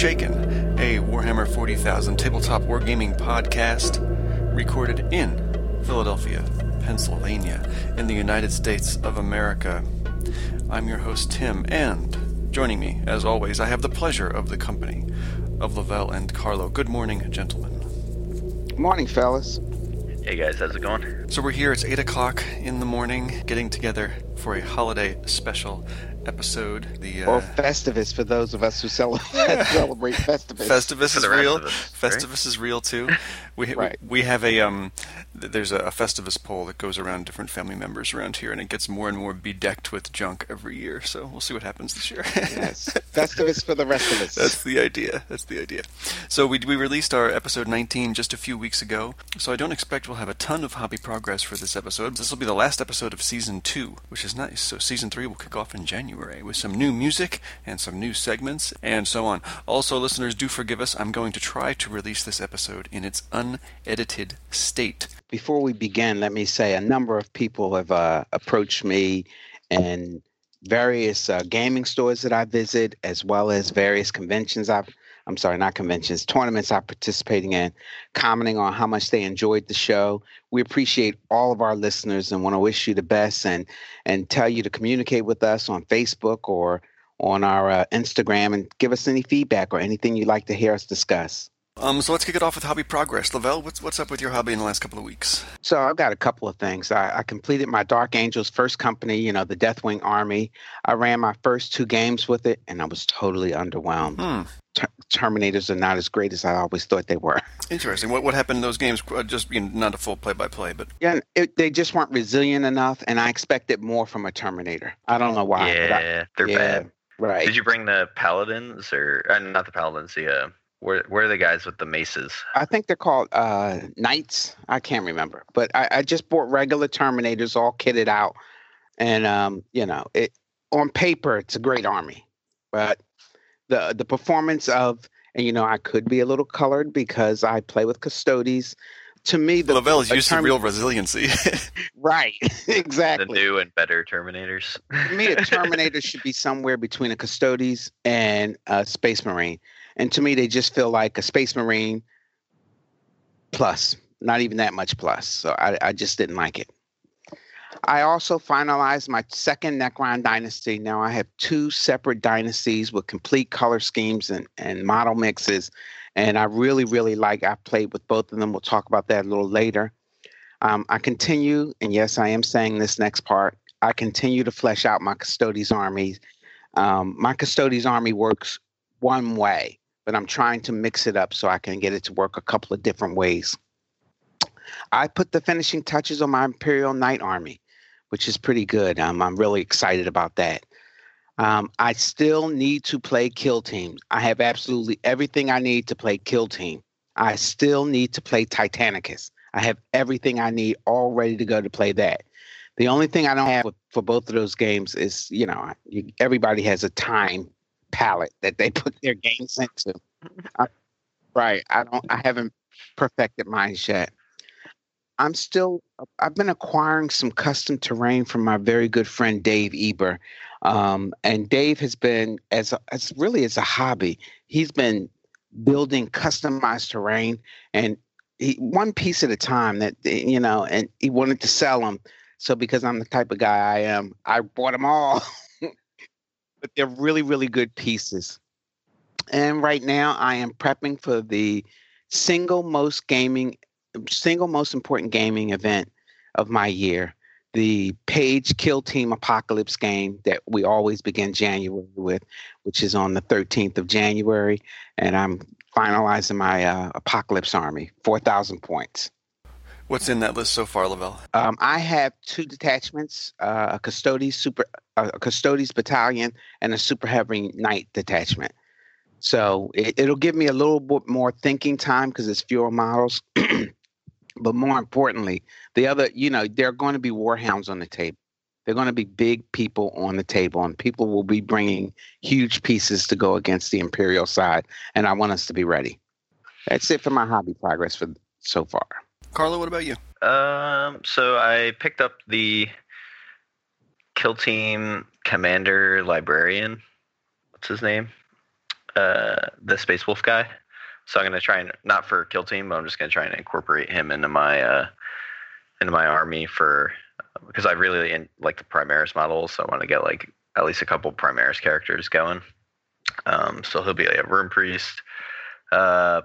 Shaken, a Warhammer 40,000 tabletop wargaming podcast recorded in Philadelphia, Pennsylvania, in the United States of America. I'm your host, Tim, and joining me, as always, I have the pleasure of the company of Lavelle and Carlo. Good morning, gentlemen. Good morning, fellas. Hey guys, how's it going? So we're here, it's 8 o'clock in the morning, getting together for a holiday special episode. The uh, or Festivus for those of us who celebrate, celebrate Festivus. Festivus is real. Festivus right? is real too. We right. we have a um. There's a, Festivus pole that goes around different family members around here, and it gets more and more bedecked with junk every year. So we'll see what happens this year. yes, Festivus for the rest of us. That's the idea. That's the idea. So we we released our episode 19 just a few weeks ago. So I don't expect we'll have a ton of hobby progress for this episode. This will be the last episode of season two, which is nice. So season three will kick off in. January with some new music and some new segments and so on. Also, listeners, do forgive us. I'm going to try to release this episode in its unedited state. Before we begin, let me say a number of people have uh, approached me and various uh, gaming stores that I visit, as well as various conventions I've I'm sorry, not conventions, tournaments I'm participating in, commenting on how much they enjoyed the show. We appreciate all of our listeners and want to wish you the best and and tell you to communicate with us on Facebook or on our uh, Instagram and give us any feedback or anything you'd like to hear us discuss. Um, so let's kick it off with hobby progress. Lavelle, what's what's up with your hobby in the last couple of weeks? So I've got a couple of things. I, I completed my Dark Angels first company, you know, the Deathwing Army. I ran my first two games with it, and I was totally underwhelmed. Hmm. Ter- Terminators are not as great as I always thought they were. Interesting. What what happened in those games? Uh, just you know, not a full play by play, but yeah, it, they just weren't resilient enough, and I expected more from a Terminator. I don't know why. Yeah, I, they're yeah, bad. Right. Did you bring the Paladins or uh, not the Paladins? The uh, where where are the guys with the maces? I think they're called uh, knights. I can't remember, but I, I just bought regular Terminators, all kitted out, and um, you know, it on paper it's a great army, but the the performance of and you know I could be a little colored because I play with Custodes. To me, the Lavelle is used term- to real resiliency. right, exactly. The new and better Terminators. to me, a Terminator should be somewhere between a Custodes and a Space Marine and to me, they just feel like a Space Marine plus, not even that much plus. So I, I just didn't like it. I also finalized my second Necron dynasty. Now I have two separate dynasties with complete color schemes and, and model mixes. And I really, really like, I played with both of them. We'll talk about that a little later. Um, I continue, and yes, I am saying this next part. I continue to flesh out my Custodes army. Um, my Custodes army works one way but I'm trying to mix it up so I can get it to work a couple of different ways. I put the finishing touches on my Imperial Knight Army, which is pretty good. Um, I'm really excited about that. Um, I still need to play Kill Team. I have absolutely everything I need to play Kill Team. I still need to play Titanicus. I have everything I need all ready to go to play that. The only thing I don't have for both of those games is, you know, everybody has a time palette that they put their games into. I, right. I don't. I haven't perfected mine yet. I'm still. I've been acquiring some custom terrain from my very good friend Dave Eber, um, and Dave has been as a, as really as a hobby. He's been building customized terrain and he, one piece at a time. That you know, and he wanted to sell them. So because I'm the type of guy I am, I bought them all. but they're really, really good pieces. And right now, I am prepping for the single most gaming, single most important gaming event of my year, the Page Kill Team Apocalypse game that we always begin January with, which is on the 13th of January. And I'm finalizing my uh, Apocalypse Army, 4,000 points. What's in that list so far, Lavelle? Um, I have two detachments: uh, a Custodes super, a Custodes battalion, and a super heavy knight detachment. So it, it'll give me a little bit more thinking time because it's fewer models. but more importantly, the other, you know, there are going to be warhounds on the table. They're going to be big people on the table, and people will be bringing huge pieces to go against the imperial side. And I want us to be ready. That's it for my hobby progress for so far. Carlo, what about you? Um, so I picked up the Kill Team Commander Librarian. What's his name? uh, the Space Wolf guy. So I'm gonna try and not for kill team, but I'm just gonna try and incorporate him into my uh, into my army for because I really in, like the Primaris models. So I want to get like at least a couple Primaris characters going. Um, so he'll be a Rune Priest. Uh,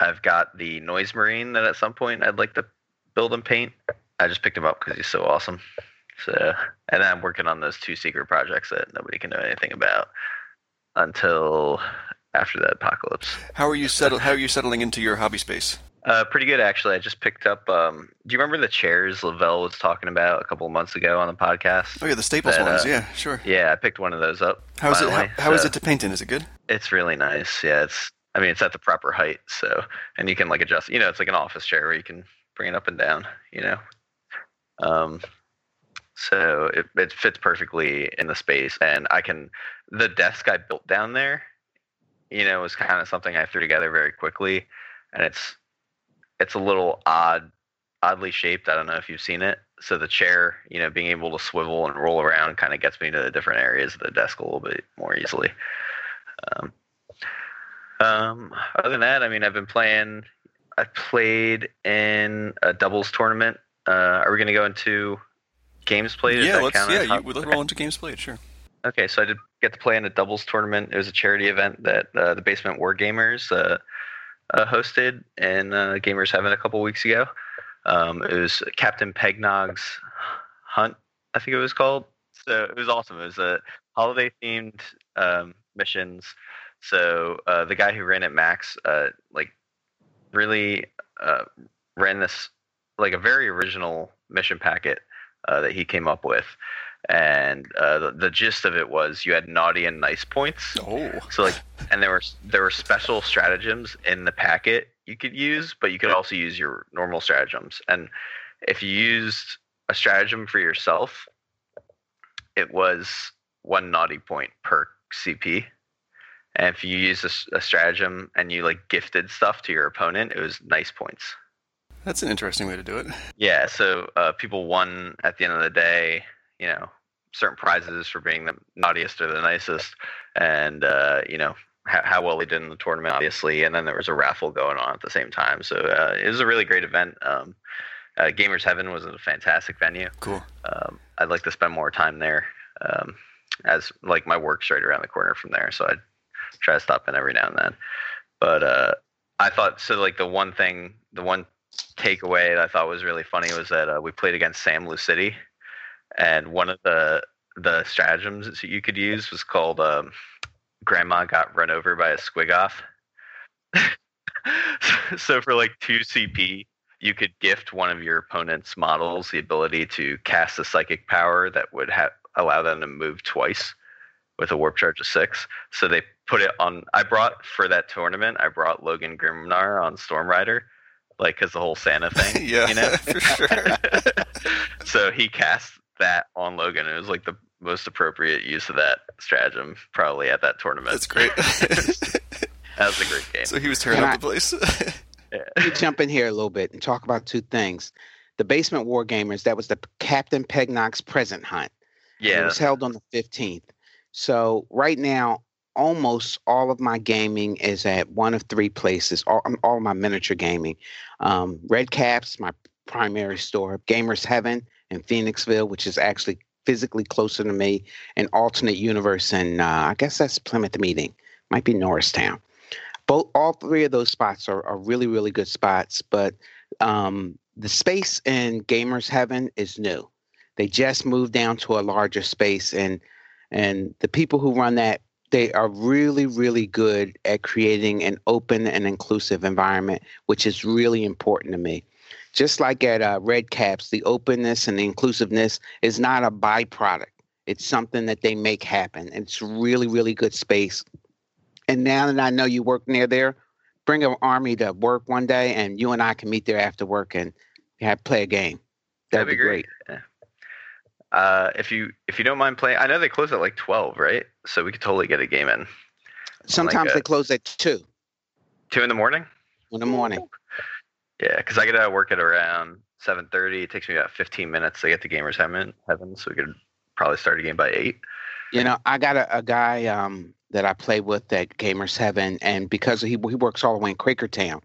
I've got the Noise Marine that at some point I'd like to build and paint. I just picked him up because he's so awesome. So, and I'm working on those two secret projects that nobody can know anything about until after the apocalypse. How are you settle? How are you settling into your hobby space? Uh, pretty good actually. I just picked up. Um, do you remember the chairs Lavelle was talking about a couple of months ago on the podcast? Oh yeah, the Staples That, ones. uh, Yeah, sure. Yeah, I picked one of those up. How is it? How, how is so it to paint in? Is it good? It's really nice. Yeah, it's. I mean, it's at the proper height, so and you can like adjust. You know, it's like an office chair where you can bring it up and down. You know, um, so it it fits perfectly in the space, and I can. The desk I built down there, you know, was kind of something I threw together very quickly, and it's it's a little odd, oddly shaped. I don't know if you've seen it. So the chair, you know, being able to swivel and roll around kind of gets me to the different areas of the desk a little bit more easily. Um, um, other than that, I mean, I've been playing. I played in a doubles tournament. Uh, are we going to go into games played? Yeah, let's. Yeah, you, let's roll into games played. Sure. Okay, so I did get to play in a doubles tournament. It was a charity event that uh, the Basement War Gamers uh, uh, hosted in uh, Gamers Heaven a couple weeks ago. Um, it was Captain Pegnog's Hunt, I think it was called. So it was awesome. It was a holiday themed um, missions. So uh, the guy who ran it, Max, uh, like really uh, ran this like a very original mission packet uh, that he came up with and uh, the, the gist of it was you had naughty and nice points. Oh. So like, and there were there were special stratagems in the packet you could use, but you could also use your normal stratagems. And if you used a stratagem for yourself, it was one naughty point per CP. And if you used a stratagem and you like gifted stuff to your opponent, it was nice points. That's an interesting way to do it. Yeah, so uh, people won at the end of the day, you know, certain prizes for being the naughtiest or the nicest, and uh, you know how, how well they did in the tournament, obviously. And then there was a raffle going on at the same time, so uh, it was a really great event. Um, uh, Gamers Heaven was a fantastic venue. Cool. Um, I'd like to spend more time there, um, as like my work's right around the corner from there, so I'd try to stop in every now and then. But uh, I thought so. Like the one thing, the one takeaway that I thought was really funny was that uh, we played against Sam Lucidi, and one of the the stratagems that you could use was called um, "Grandma got run over by a squiggoth." so for like two CP, you could gift one of your opponent's models the ability to cast a psychic power that would have allow them to move twice with a warp charge of six. So they put it on. I brought for that tournament. I brought Logan Grimnar on Storm Rider, like because the whole Santa thing. yeah, you know. for sure. so he cast that on Logan. It was like the most appropriate use of that stratagem probably at that tournament. That's great. That was a great game. so he was tearing up I- the place. Let me jump in here a little bit and talk about two things. The Basement War Gamers, that was the Captain Pegnog's present hunt. Yeah. It was held on the 15th. So right now, almost all of my gaming is at one of three places. All, um, all my miniature gaming, um, Red Caps, my primary store, Gamers Heaven in Phoenixville, which is actually physically closer to me, and Alternate Universe, and uh, I guess that's Plymouth Meeting, might be Norristown. Both, all three of those spots are, are really, really good spots. But um, the space in Gamers Heaven is new they just moved down to a larger space and and the people who run that they are really really good at creating an open and inclusive environment which is really important to me just like at uh, red caps the openness and the inclusiveness is not a byproduct it's something that they make happen it's really really good space and now that i know you work near there bring an army to work one day and you and i can meet there after work and have play a game that'd, be great. Yeah. Uh, if you if you don't mind playing, I know they close at like twelve, right? So we could totally get a game in Sometimes a- they close at two two in the morning. in the morning. Yeah, because I get out of work at around seven thirty. It takes me about fifteen minutes to get to Gamers Heaven, heaven so we could probably start a game by eight. You know, I got a, a guy. Um, that I play with at Gamers Heaven, and because he he works all the way in Quakertown,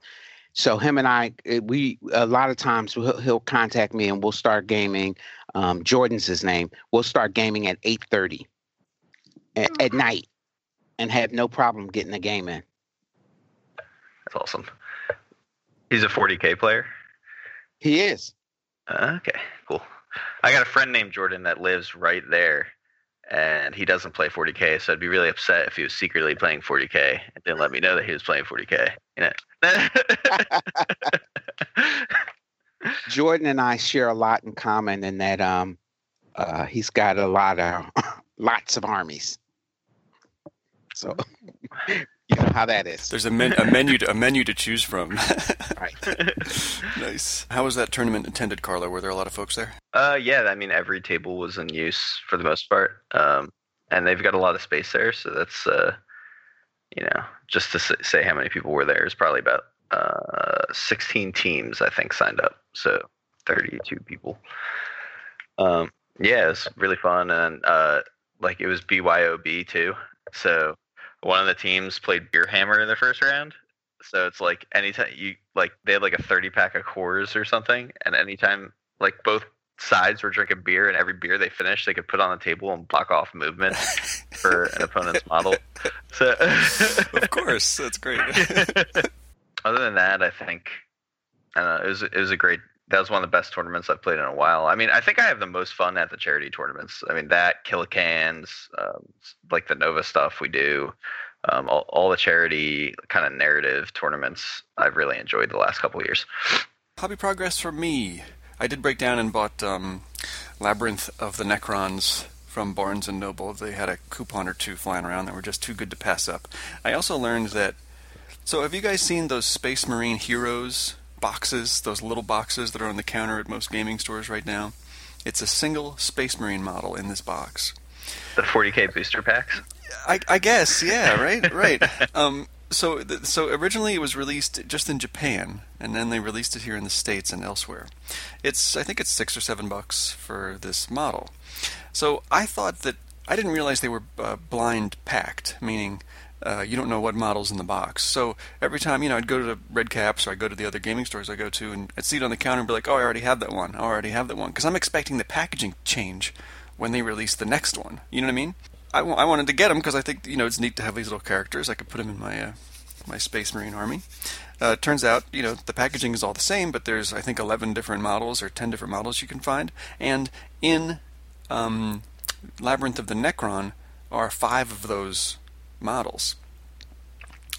so him and I, eh, we a lot of times he'll, he'll contact me and we'll start gaming. Um, Jordan's his name. We'll start gaming at eight thirty at, at Hmm. night, and have no problem getting the game in. That's awesome. He's a 40k player. He is. Uh, okay, cool. I got a friend named Jordan that lives right there, and he doesn't play 40k. So I'd be really upset if he was secretly playing 40k and didn't let me know that he was playing 40k. You know. Jordan and I share a lot in common in that um, uh, he's got a lot of lots of armies. So you know how that is. There's a, men- a menu to, a menu to choose from. Right. nice. How was that tournament attended, Carlo? Were there a lot of folks there? Uh, yeah, I mean every table was in use for the most part, um, and they've got a lot of space there, so that's uh, you know, just to say how many people were there is probably about uh, 16 teams I think signed up, so 32 people. Um, yeah, it was really fun, and uh, like it was BYOB too, so one of the teams played Beer Hammer in the first round. So it's like anytime you like they had like a 30 pack of Coors or something, and anytime like both sides were drinking beer, and every beer they finished, they could put on the table and block off movement for an opponent's model. So, of course, that's great. other than that, I think I don't know. It was it was a great. That was one of the best tournaments I've played in a while. I mean, I think I have the most fun at the charity tournaments. I mean, that Killicans, um, like the Nova stuff we do, um, all, all the charity kind of narrative tournaments. I've really enjoyed the last couple years. Hobby progress for me. I did break down and bought um, Labyrinth of the Necrons from Barnes and Noble. They had a coupon or two flying around that were just too good to pass up. I also learned that. So, have you guys seen those Space Marine Heroes boxes? Those little boxes that are on the counter at most gaming stores right now. It's a single Space Marine model in this box. The 40k booster packs. I, I guess, yeah, right, right. Um, so, th- so originally it was released just in Japan, and then they released it here in the states and elsewhere. It's, I think it's six or seven bucks for this model. So I thought that I didn't realize they were uh, blind packed, meaning uh, you don't know what model's in the box. So every time, you know, I'd go to the Red Caps or I'd go to the other gaming stores I go to, and I'd see it on the counter and be like, "Oh, I already have that one. I already have that one," because I'm expecting the packaging change when they release the next one. You know what I mean? I, w- I wanted to get them because I think you know it's neat to have these little characters. I could put them in my uh, my Space Marine army. Uh, turns out, you know, the packaging is all the same, but there's I think 11 different models or 10 different models you can find, and in um, Labyrinth of the Necron are five of those models.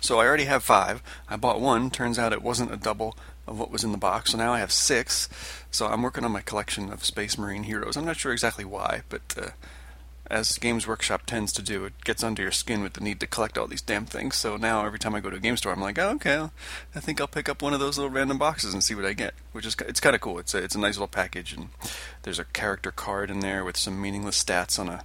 So I already have five. I bought one. Turns out it wasn't a double of what was in the box. So now I have six. So I'm working on my collection of Space Marine heroes. I'm not sure exactly why, but uh, as Games Workshop tends to do, it gets under your skin with the need to collect all these damn things. So now every time I go to a game store, I'm like, oh, okay, I think I'll pick up one of those little random boxes and see what I get. Which is it's kind of cool. It's a it's a nice little package, and there's a character card in there with some meaningless stats on a a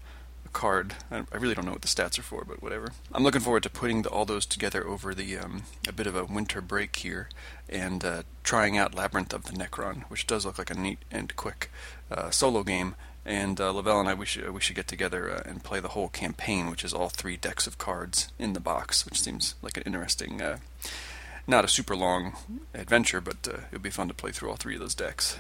card. I, really don't know what the stats are for, but whatever. I'm looking forward to putting the, all those together over the um, a bit of a winter break here and uh, trying out Labyrinth of the Necron, which does look like a neat and quick uh, solo game. And uh, Lavelle and I, we should we should get together uh, and play the whole campaign, which is all three decks of cards in the box, which seems like an interesting. Uh, not a super long adventure, but uh, it'll be fun to play through all three of those decks.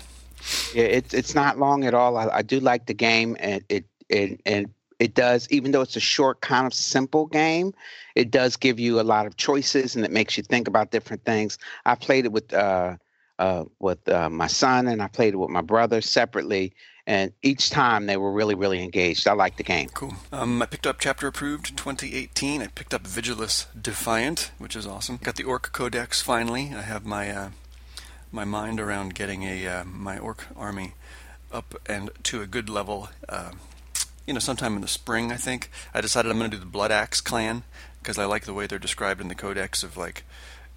Yeah, it's it's not long at all. I, I do like the game, and it it and it does. Even though it's a short, kind of simple game, it does give you a lot of choices, and it makes you think about different things. I played it with uh, uh, with uh, my son, and I played it with my brother separately, and each time they were really really engaged. I like the game. Cool. Um, I picked up Chapter Approved 2018. I picked up Vigilus Defiant, which is awesome. Got the Ork Codex finally. I have my uh, my mind around getting a uh, my Ork army up and to a good level. Uh, you know, sometime in the spring, I think. I decided I'm going to do the Blood Axe clan because I like the way they're described in the Codex of like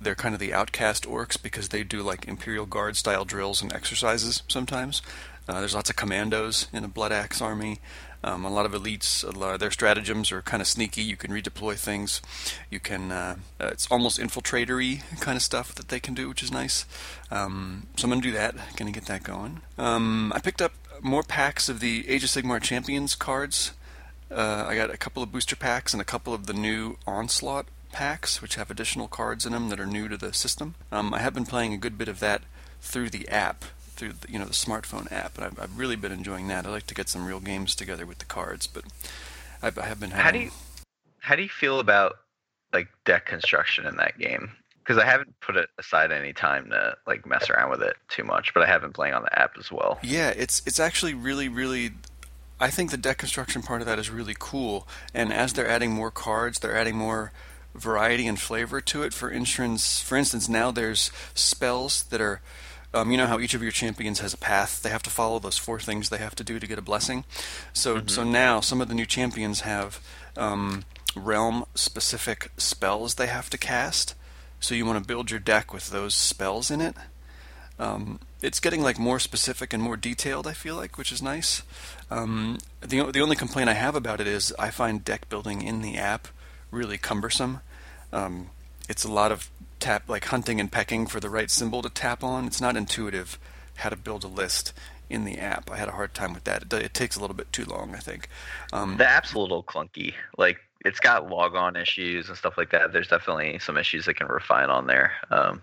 they're kind of the outcast orks because they do like Imperial Guard style drills and exercises sometimes. Uh, there's lots of commandos in a Blood Axe army. Um, a lot of elites, a lot, their stratagems are kind of sneaky. You can redeploy things. You can. Uh, uh, it's almost infiltratory kind of stuff that they can do, which is nice. Um, so I'm gonna do that. Gonna get that going. Um, I picked up more packs of the Age of Sigmar Champions cards. Uh, I got a couple of booster packs and a couple of the new Onslaught packs, which have additional cards in them that are new to the system. Um, I have been playing a good bit of that through the app, through the, you know the smartphone app, and I've, I've really been enjoying that. I like to get some real games together with the cards, but I've, I have been having. How do you how do you feel about like deck construction in that game? Because I haven't put it aside any time to like mess around with it too much, but I have been playing on the app as well. Yeah, it's it's actually really really. I think the deck construction part of that is really cool, and as they're adding more cards, they're adding more variety and flavor to it. For instance, for instance, now there's spells that are. Um, you know how each of your champions has a path. They have to follow those four things they have to do to get a blessing. So, Mhm. so now some of the new champions have um, realm-specific spells they have to cast. So you want to build your deck with those spells in it. Um, it's getting like more specific and more detailed. I feel like, which is nice. Um, the the only complaint I have about it is I find deck building in the app really cumbersome. Um, it's a lot of tap like hunting and pecking for the right symbol to tap on. It's not intuitive how to build a list in the app. I had a hard time with that. It, it takes a little bit too long, I think. Um, The app's a little clunky. Like it's got log on issues and stuff like that. There's definitely some issues that can refine on there. Um,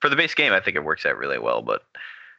for the base game, I think it works out really well, but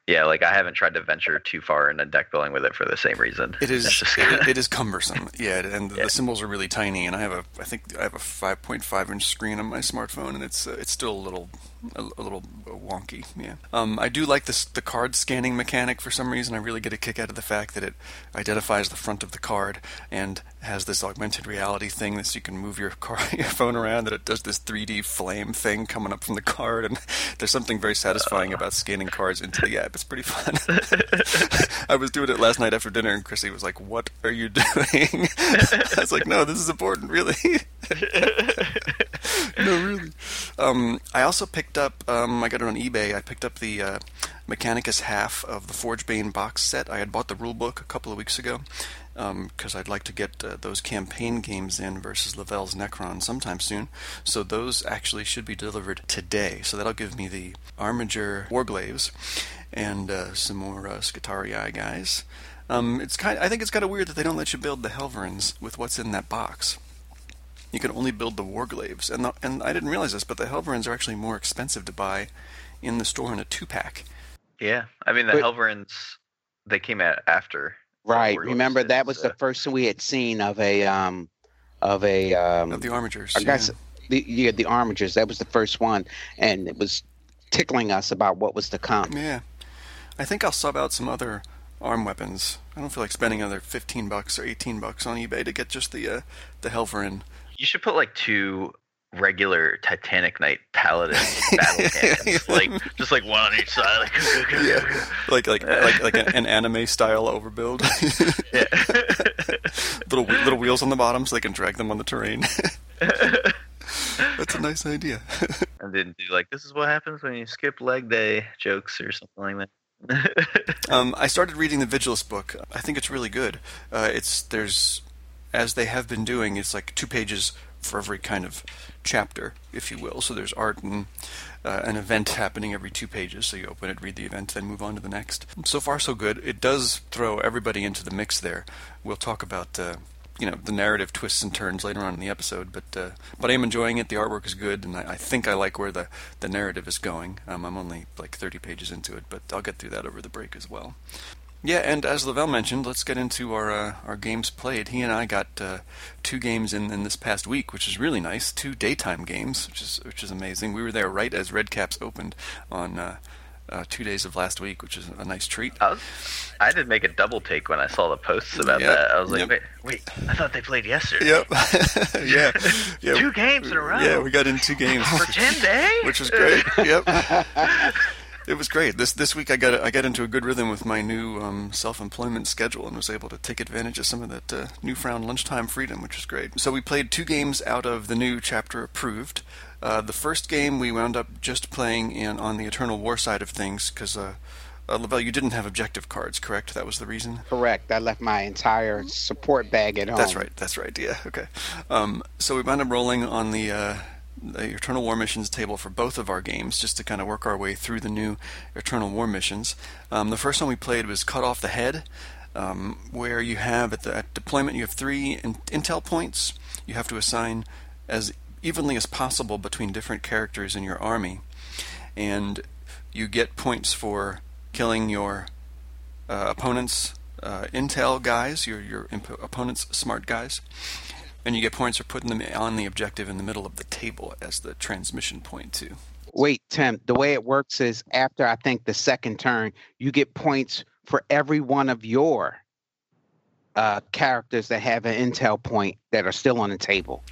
yeah, like I haven't tried to venture too far into deck building with it for the same reason. It is It's just it, it is cumbersome. Yeah, and Yeah. the symbols are really tiny. And I have a I think I have a 5.5 inch screen on my smartphone, and it's uh, it's still a little a, a little wonky. Yeah. Um, I do like this the card scanning mechanic for some reason. I really get a kick out of the fact that it identifies the front of the card and has this augmented reality thing that so you can move your car your phone around. That it does this 3D flame thing coming up from the card, and there's something very satisfying about scanning cards into the app. It's pretty fun. I was doing it last night after dinner, and Chrissy was like, "What are you doing?" I was like, "No, this is important, really." no, really. Um, I also picked up. Um, I got it on eBay. I picked up the uh, Mechanicus half of the Forgebane box set. I had bought the rule book a couple of weeks ago because I'd like to get uh, those campaign games in versus Lavelle's Necron sometime soon. So those actually should be delivered today. So that'll give me the Armiger Warglaves and uh, some more uh, Skitarii guys. Um, it's kind. I think it's kind of weird that they don't let you build the Helverins with what's in that box. You can only build the Warglaves, and the, and I didn't realize this, but the Helverins are actually more expensive to buy in the store in a two pack. yeah, I mean the But- Helverins they came out after. Right. Remember that was the first thing we had seen of a um of a um of the Armigers. I guess the yeah, the armatures. That was the first one and it was tickling us about what was to come. yeah. yeah, I think I'll sub out some other arm weapons. I don't feel like spending another fifteen bucks or eighteen bucks on eBay to get just the uh, the Helverin. You should put like two regular Titanic Knight Paladin battle cannons, like just like one on each side. Like, Yeah. Like like like like an, an anime style overbuild. little little wheels on the bottom so they can drag them on the terrain. That's a nice idea. and then do like this is what happens when you skip leg day jokes or something like that. Um, I started reading the Vigilus book. I think it's really good. Uh, it's there's, as they have been doing, it's like two pages for every kind of chapter, if you will. So there's art and uh, an event happening every two pages. So you open it, read the event, then move on to the next. So far, so good. It does throw everybody into the mix there. We'll talk about. Uh, you know the narrative twists and turns later on in the episode, but uh, but I am enjoying it. The artwork is good, and I, I think I like where the, the narrative is going. Um, I'm only like 30 pages into it, but I'll get through that over the break as well. Yeah, and as Lavelle mentioned, let's get into our uh, our games played. He and I got uh, two games in, in this past week, which is really nice. Two daytime games, which is which is amazing. We were there right as Red Caps opened on uh, uh, two days of last week, which is a nice treat. I, was, I did make a double take when I saw the posts about Yep, that. I was like, yep. wait, wait, I thought they played yesterday. Yep. yeah. yeah. Two games in a row. Yeah, we got in two games. For ten days, which was great. Yep. It was great. This this week I got I got into a good rhythm with my new um, self-employment schedule and was able to take advantage of some of that uh, newfound lunchtime freedom, which was great. So we played two games out of the new chapter approved. Uh, the first game we wound up just playing in on the Eternal War side of things because uh, uh, Lavelle, you didn't have objective cards, correct? That was the reason. Correct. I left my entire support bag at home. That's right. That's right. Yeah. Okay. Um, so we wound up rolling on the, uh, the Eternal War missions table for both of our games, just to kind of work our way through the new Eternal War missions. Um, the first one we played was Cut Off the Head. um, where you have at the at deployment you have three in, intel points. You have to assign as evenly as possible between different characters in your army, and you get points for killing your uh, opponent's uh, intel guys, your your imp- opponent's smart guys, and you get points for putting them on the objective in the middle of the table as the transmission point too. Wait, Tim. The way it works is after I think the second turn, you get points for every one of your uh, characters that have an intel point that are still on the table.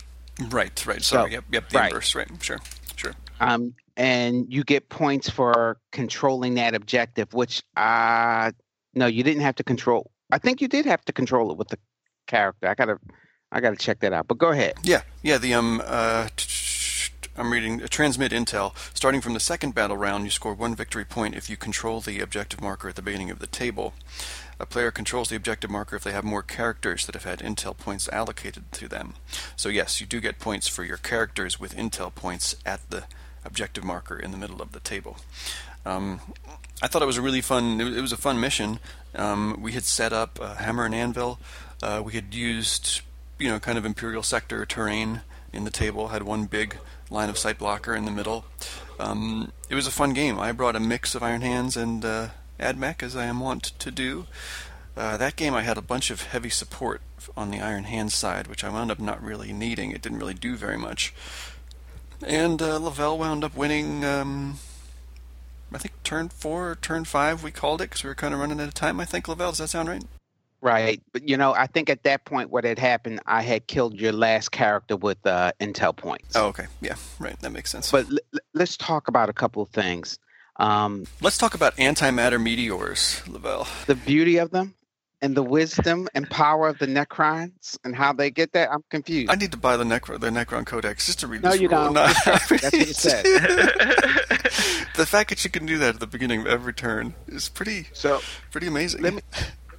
Right, right. Sorry, So- yep, yep. The right. inverse, right? Sure, sure. Um, and you get points for controlling that objective, which uh no, you didn't have to control. I think you did have to control it with the character. I gotta, I gotta check that out. But go ahead. Yeah, yeah. The um, uh, I'm reading uh, transmit intel. Starting from the second battle round, you score one victory point if you control the objective marker at the beginning of the table. A player controls the objective marker if they have more characters that have had intel points allocated to them. So yes, you do get points for your characters with intel points at the objective marker in the middle of the table. Um, I thought it was a really fun. It was, a fun mission. Um, we had set up uh, hammer and anvil. Uh, we had used, you know, kind of imperial sector terrain in the table. Had one big line of sight blocker in the middle. Um, it was a fun game. I brought a mix of Iron Hands and uh, AdMech as I am wont to do. Uh, that game I had a bunch of heavy support on the Iron Hands side, which I wound up not really needing. It didn't really do very much. And uh, Lavelle wound up winning. Um, I think turn four or turn five we called it because we were kind of running out of time. I think Lavelle. Does that sound right? Right, but you know, I think at that point, what had happened, I had killed your last character with uh, intel points. Oh, okay. Yeah, right. That makes sense. But l- let's talk about a couple of things. Um, Let's talk about antimatter meteors, Lavelle. the beauty of them, and the wisdom and power of the Necrons, and how they get that. I'm confused. I need to buy the Necro, the Necron Codex just to read No, this you rule. don't. No, trust me. That's what it said. the fact that you can do that at the beginning of every turn is pretty so pretty amazing. let me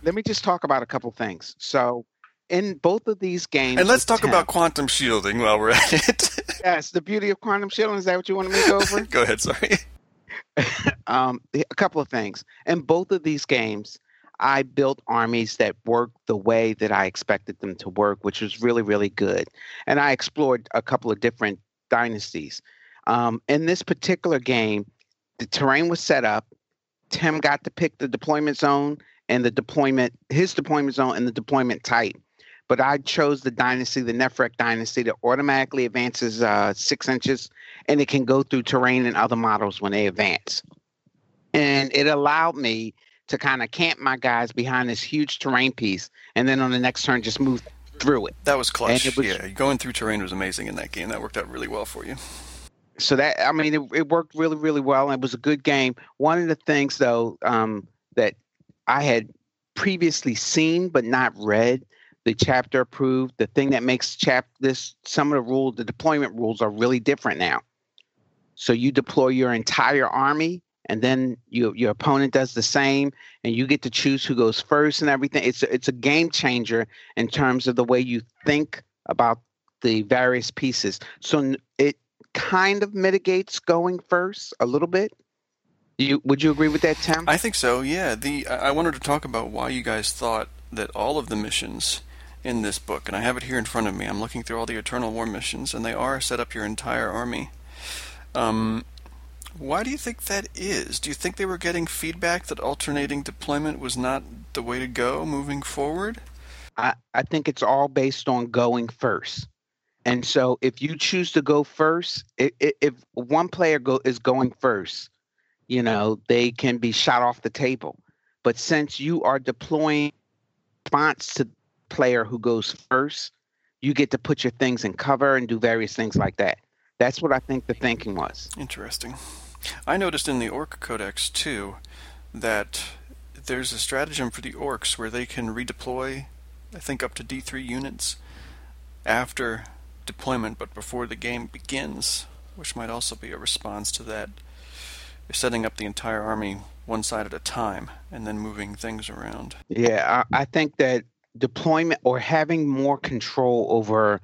let me just talk about a couple things. So, in both of these games, and let's talk Tim- about quantum shielding while we're at it. yes, the beauty of quantum shielding. Is that what you want to make over? Go ahead. Sorry. um, a couple of things. In both of these games, I built armies that worked the way that I expected them to work, which was really, really good. And I explored a couple of different dynasties. Um, in this particular game, the terrain was set up. Tim got to pick the deployment zone and the deployment, his deployment zone and the deployment type. But I chose the dynasty, the Nephrekh dynasty, that automatically advances uh, six inches and it can go through terrain and other models when they advance. And it allowed me to kind of camp my guys behind this huge terrain piece, and then on the next turn just move through it. That was clutch. It was- yeah, going through terrain was amazing in that game. That worked out really well for you. So that I mean, it, it worked really, really well, and it was a good game. One of the things though um, that I had previously seen but not read, the chapter approved. The thing that makes chap this some of the rules, the deployment rules are really different now. So you deploy your entire army, and then your your opponent does the same, and you get to choose who goes first and everything. It's a, it's a game changer in terms of the way you think about the various pieces. So it kind of mitigates going first a little bit. You would you agree with that, Tim? I think so. Yeah. The I I wanted to talk about why you guys thought that all of the missions in this book, and I have it here in front of me. I'm looking through all the Eternal War missions, and they are set up your entire army. Um, why do you think that is? Do you think they were getting feedback that alternating deployment was not the way to go moving forward? I, I think it's all based on going first. And so if you choose to go first, if, if one player go, is going first, you know, they can be shot off the table. But since you are deploying response to the player who goes first, you get to put your things in cover and do various things like that. That's what I think the thinking was. Interesting. I noticed in the Ork Codex too that there's a stratagem for the orks where they can redeploy, I think, up to D3 units after deployment, but before the game begins, which might also be a response to that. They're setting up the entire army one side at a time and then moving things around. Yeah, I, I think that deployment or having more control over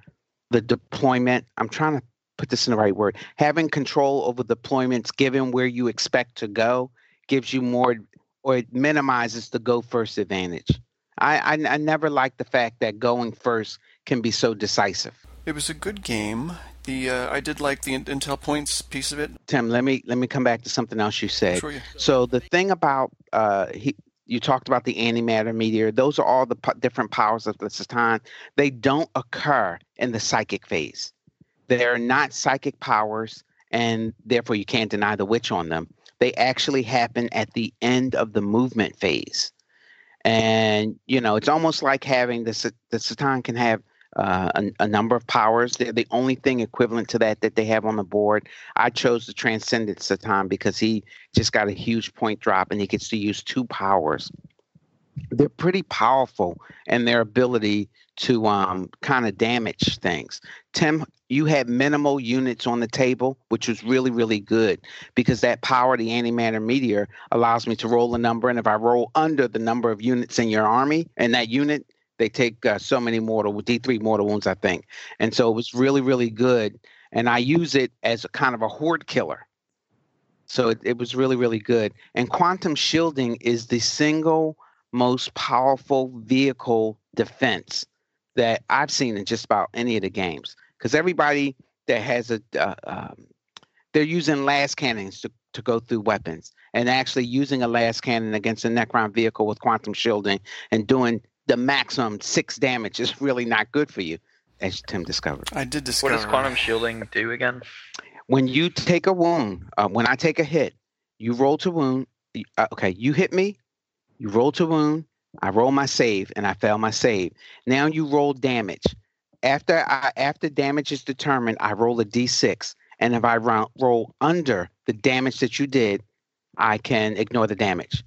the deployment, I'm trying to put this in the right word, having control over deployments given where you expect to go gives you more or it minimizes the go first advantage. I, I, I never liked the fact that going first can be so decisive. It was a good game. The uh, I did like the intel points piece of it. Tim, let me let me come back to something else you said. Sure, yeah. So the thing about uh, he, you talked about the antimatter meteor. Those are all the p- different powers of the C'tan. They don't occur in the psychic phase. They're not psychic powers, and therefore you can't deny the witch on them. They actually happen at the end of the movement phase, and you know it's almost like having the the C'tan can have uh, a, a, number of powers. They're the only thing equivalent to that that they have on the board. I chose the Transcendent C'tan because he just got a huge point drop and he gets to use two powers. They're pretty powerful in their ability to um, kind of damage things. Tim, you had minimal units on the table, which was really, really good because that power, the antimatter meteor, allows me to roll a number. And if I roll under the number of units in your army and that unit they take uh, so many mortal D3 mortal wounds, I think, and so it was really really good. And I use it as a kind of a horde killer. So it, it was really really good. And quantum shielding is the single most powerful vehicle defense that I've seen in just about any of the games. Because everybody that has a uh, um, they're using lascannons to, to go through weapons and actually using a lascannon against a Necron vehicle with quantum shielding and doing the maximum six damage is really not good for you, as Tim discovered. I did discover. What does quantum shielding do again? When you take a wound, uh, when I take a hit, you roll to wound. Uh, okay, you hit me, you roll to wound. I roll my save, and I fail my save. Now you roll damage. After I, after damage is determined, I roll a d6, and if I ro- roll under the damage that you did, I can ignore the damage.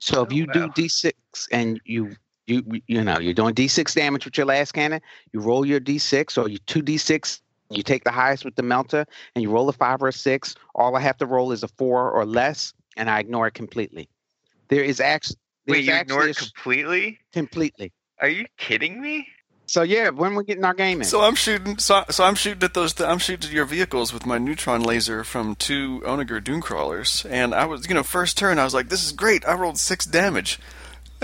So if oh, you wow. do d6 and you you you know you're doing d6 damage with your lascannon you roll your d6 or you 2d6 you take the highest with the melta and you roll a five or a six all i have to roll is a four or less and i ignore it completely there is actually wait you ignore it completely completely are you kidding me so yeah, when we're getting our game in. So I'm shooting. So, so I'm shooting at those. I'm shooting at your vehicles with my neutron laser from two Onager Dunecrawlers, and I was, you know, first turn I was like, "This is great." I rolled six damage,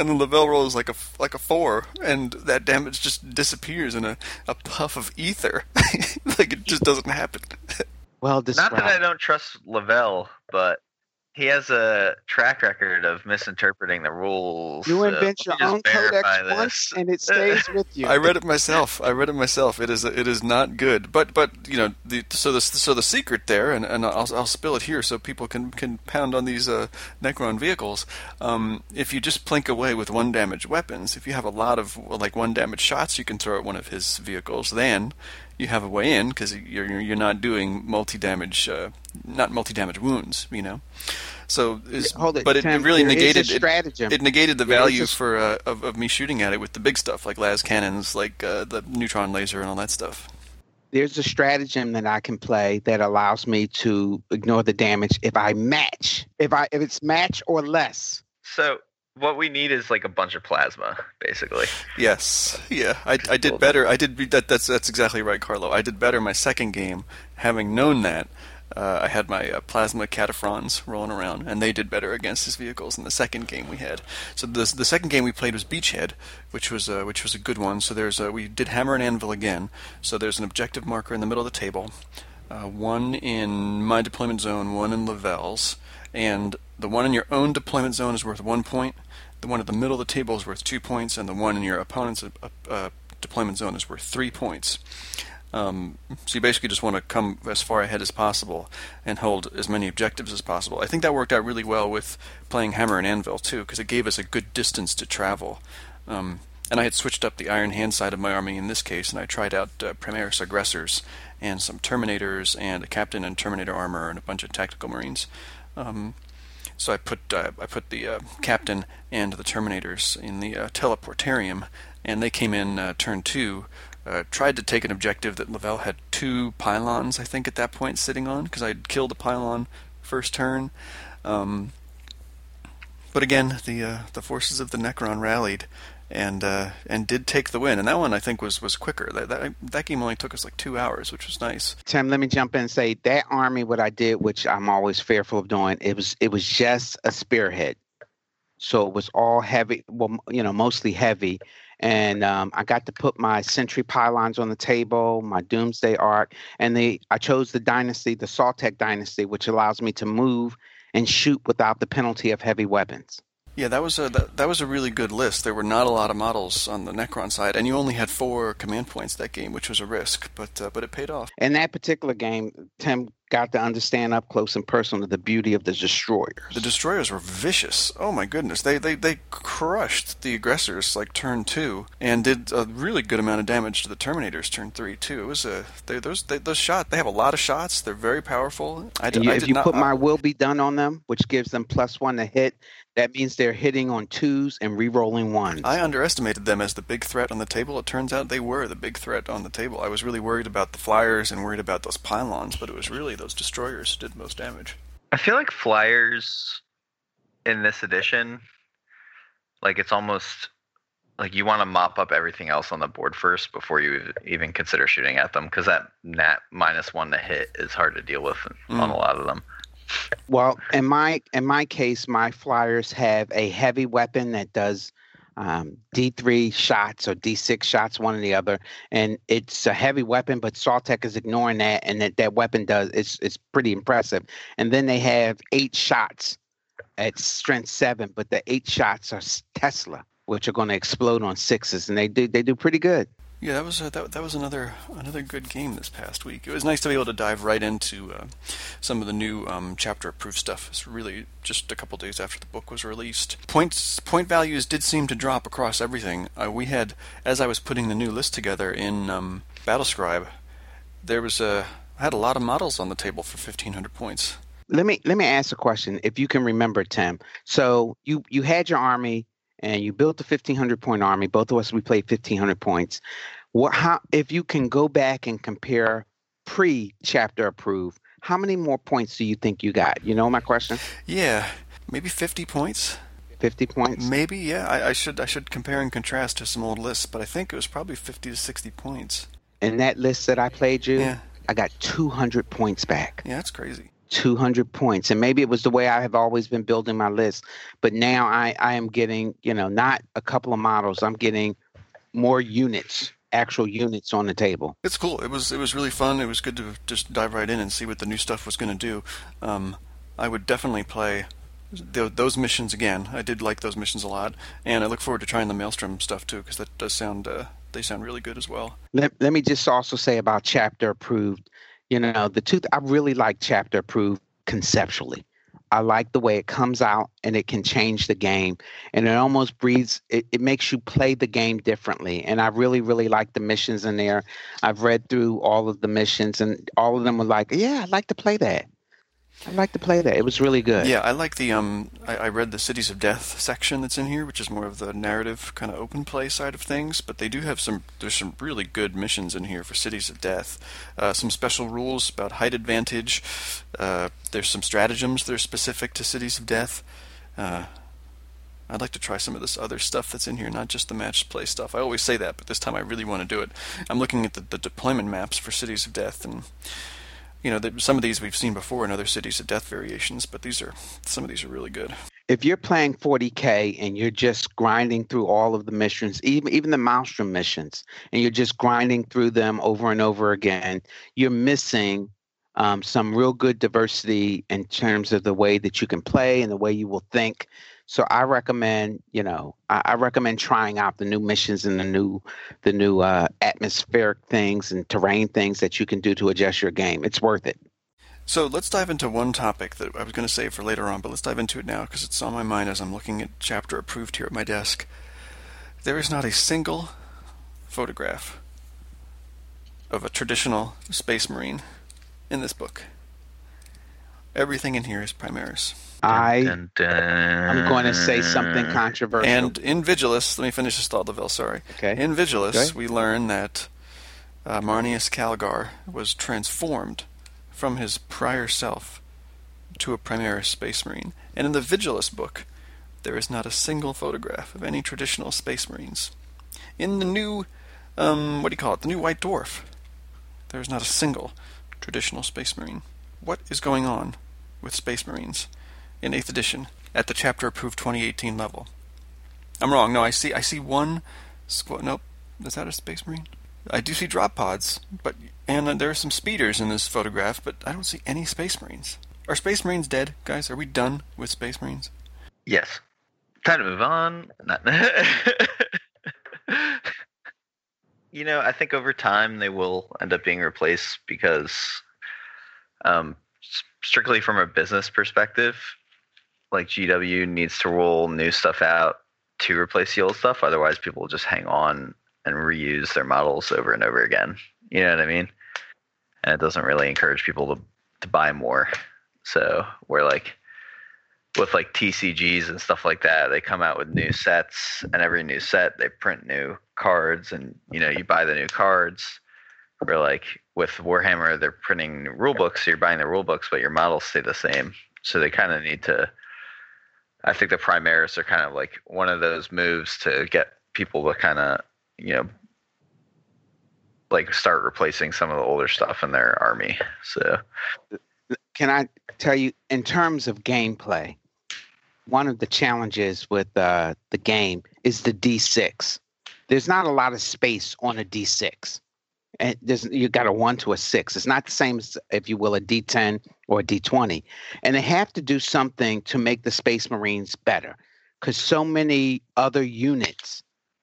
and then the bell roll is like a like a four, and that damage just disappears in a, a puff of ether. like it just doesn't happen. Well, described. not that I don't trust Lavelle, but he has a track record of misinterpreting the rules. You invent your own codex once, and it stays with you. I read it myself. I read it myself. It is it is not good. But but you know the so the so the secret there, and, and I'll I'll spill it here so people can can pound on these uh, Necron vehicles. Um, if you just plink away with one damage weapons, if you have a lot of like one damage shots, you can throw at one of his vehicles. Then you have a way in because you're you're not doing multi damage, uh, not multi damage wounds. You know. So, is, Hold it, but it, it really negated it, it, negated the value for uh, of, of me shooting at it with the big stuff like las cannons, like uh, the neutron laser and all that stuff. There's a stratagem that I can play that allows me to ignore the damage if I match, if I if it's match or less. So what we need is like a bunch of plasma, basically. Yes, yeah, I, I did better. I did that. That's that's exactly right, Carlo. I did better my second game, having known that uh, I had my uh, plasma Kataphrons rolling around, and they did better against his vehicles in the second game we had. So the the second game we played was Beachhead, which was uh, which was a good one. So there's we did Hammer and Anvil again. So there's an objective marker in the middle of the table, uh, one in my deployment zone, one in Lavelle's, and the one in your own deployment zone is worth one point. The one at the middle of the table is worth two points, and the one in your opponent's uh, deployment zone is worth three points. Um, so you basically just want to come as far ahead as possible and hold as many objectives as possible. I think that worked out really well with playing Hammer and Anvil too, because it gave us a good distance to travel. Um, and I had switched up the Iron Hand side of my army in this case, and I tried out uh, Primaris Aggressors and some Terminators and a Captain and Terminator armor and a bunch of Tactical Marines. Um, so I put uh, I put the uh, Captain and the Terminators in the uh, Teleportarium, and they came in uh, turn two uh, tried to take an objective that Lavelle had two pylons, I think, at that point sitting on, because I had killed a pylon first turn. Um, but again, the uh, the forces of the Necron rallied and uh, and did take the win. And that one I think was was quicker. That, that that game only took us like two hours, which was nice. Tim, let me jump in and say that army, what I did, which I'm always fearful of doing, it was it was just a spearhead. so it was all heavy. Well, you know, mostly heavy. And um, I got to put my Sentry pylons on the table, my Doomsday Ark, and they. I chose the Dynasty, the Sautekh Dynasty, which allows me to move and shoot without the penalty of heavy weapons. Yeah, that was a that, that was a really good list. There were not a lot of models on the Necron side, and you only had four command points that game, which was a risk, but uh, but it paid off. In that particular game, Tim got to understand up close and personal the beauty of the destroyers. The destroyers were vicious. Oh my goodness, they they they crushed the aggressors like turn two, and did a really good amount of damage to the Terminators turn three too. It was a they, those they, those shot. They have a lot of shots. They're very powerful. I did, you, I did if you not, put my will be done on them, which gives them plus one to hit, that means they're hitting on twos and re-rolling ones. I underestimated them as the big threat on the table. It turns out they were the big threat on the table. I was really worried about the flyers and worried about those pylons, but it was really those destroyers who did most damage. I feel like flyers in this edition, like it's almost like you want to mop up everything else on the board first before you even consider shooting at them because that nat minus one to hit is hard to deal with mm. on a lot of them. Well, in my in my case, my flyers have a heavy weapon that does um, D3 shots or D6 shots, one or the other, and it's a heavy weapon. But Sautekh is ignoring that, and that that weapon does it's it's pretty impressive. And then they have eight shots at strength seven, but the eight shots are Tesla, which are going to explode on sixes, and they do they do pretty good. Yeah, that was a, that, that was another another good game this past week. It was nice to be able to dive right into uh, some of the new um, chapter approved stuff. It's really just a couple days after the book was released. Points point values did seem to drop across everything. Uh, we had as I was putting the new list together in um, Battlescribe, there was a I had a lot of models on the table for fifteen hundred points. Let me let me ask a question, if you can remember, Tim. So you you had your army and you built a 1500 point army both of us we played 1500 points. What how if you can go back and compare pre chapter approved how many more points do you think you got? You know my question? Yeah maybe 50 points. 50 points? Maybe yeah I, I should i should compare and contrast to some old lists but i think it was probably 50 to 60 points. In that list that i played you yeah. i got 200 points back. Yeah that's crazy 200 points. And maybe it was the way i have always been building my list but now i i am getting you know not a couple of models i'm getting more units actual units on the table. It's cool. It was it was really fun. It was good to just dive right in and see what the new stuff was going to do. Um, i would definitely play th- those missions again. I did like those missions a lot and i look forward to trying the maelstrom stuff too because that does sound uh, they sound really good as well. Let, let me just also say about chapter approved you know, the two, I really like chapter approved conceptually. I like the way it comes out and it can change the game. And it almost breeds, it, it makes you play the game differently. And I really, really like the missions in there. I've read through all of the missions and all of them were like, yeah, I'd like to play that. I like to play that. It was really good. Yeah, I like the um. I, I, read the Cities of Death section that's in here, which is more of the narrative kind of open play side of things. But they do have some. There's some really good missions in here for Cities of Death. Uh, some special rules about height advantage. Uh, there's some stratagems that are specific to Cities of Death. Uh, I'd like to try some of this other stuff that's in here, not just the match play stuff. I always say that, but this time I really want to do it. I'm looking at the, the deployment maps for Cities of Death and you know, some of these we've seen before in other cities of death variations, but these are some of these are really good. If you're playing 40k and you're just grinding through all of the missions, even even the Maelstrom missions, and you're just grinding through them over and over again, you're missing um, some real good diversity in terms of the way that you can play and the way you will think so I recommend, you know, I, I, recommend trying out the new missions and the new, the new uh, atmospheric things and terrain things that you can do to adjust your game. It's worth it. So let's dive into one topic that I was going to save for later on, but let's dive into it now because it's on my mind as I'm looking at chapter approved here at my desk. There is not a single photograph of a traditional space marine in this book. Everything in here is Primaris. I dun, dun, I'm going to say something controversial. And in Vigilus, let me finish this thought, Lavelle, sorry. Okay. In Vigilus, okay. we learn that uh, Marneus Calgar was transformed from his prior self to a Primaris Space Marine. And in the Vigilus book, there is not a single photograph of any traditional Space Marines. In the new, um, what do you call it, the new White Dwarf, there is not a single traditional Space Marine. What is going on with Space Marines? in 8th edition at the chapter approved 2018 level. I'm wrong. No, I see. I see one squad. Nope. Is that a Space Marine? I do see drop pods, but and there are some speeders in this photograph, but I don't see any Space Marines. Are Space Marines dead, guys? Are we done with Space Marines? Yes. Time to move on. Not you know, I think over time they will end up being replaced because, um, strictly from a business perspective, like GW needs to roll new stuff out to replace the old stuff. Otherwise, people will just hang on and reuse their models over and over again. You know what I mean? And it doesn't really encourage people to to buy more. So we're like with like TCGs and stuff like that, they come out with new sets, and every new set they print new cards, and you know you buy the new cards. Or like with Warhammer, they're printing rule books, so you're buying the rule books, but your models stay the same. So they kind of need to. I think the Primaris are kind of like one of those moves to get people to kind of you know like start replacing some of the older stuff in their army. So Can I tell you, in terms of gameplay, one of the challenges with uh, the game is the D6. There's not a lot of space on a D6. And there's, you got a one to a six. It's not the same as, if you will, a D10 or a D20. And they have to do something to make the Space Marines better because so many other units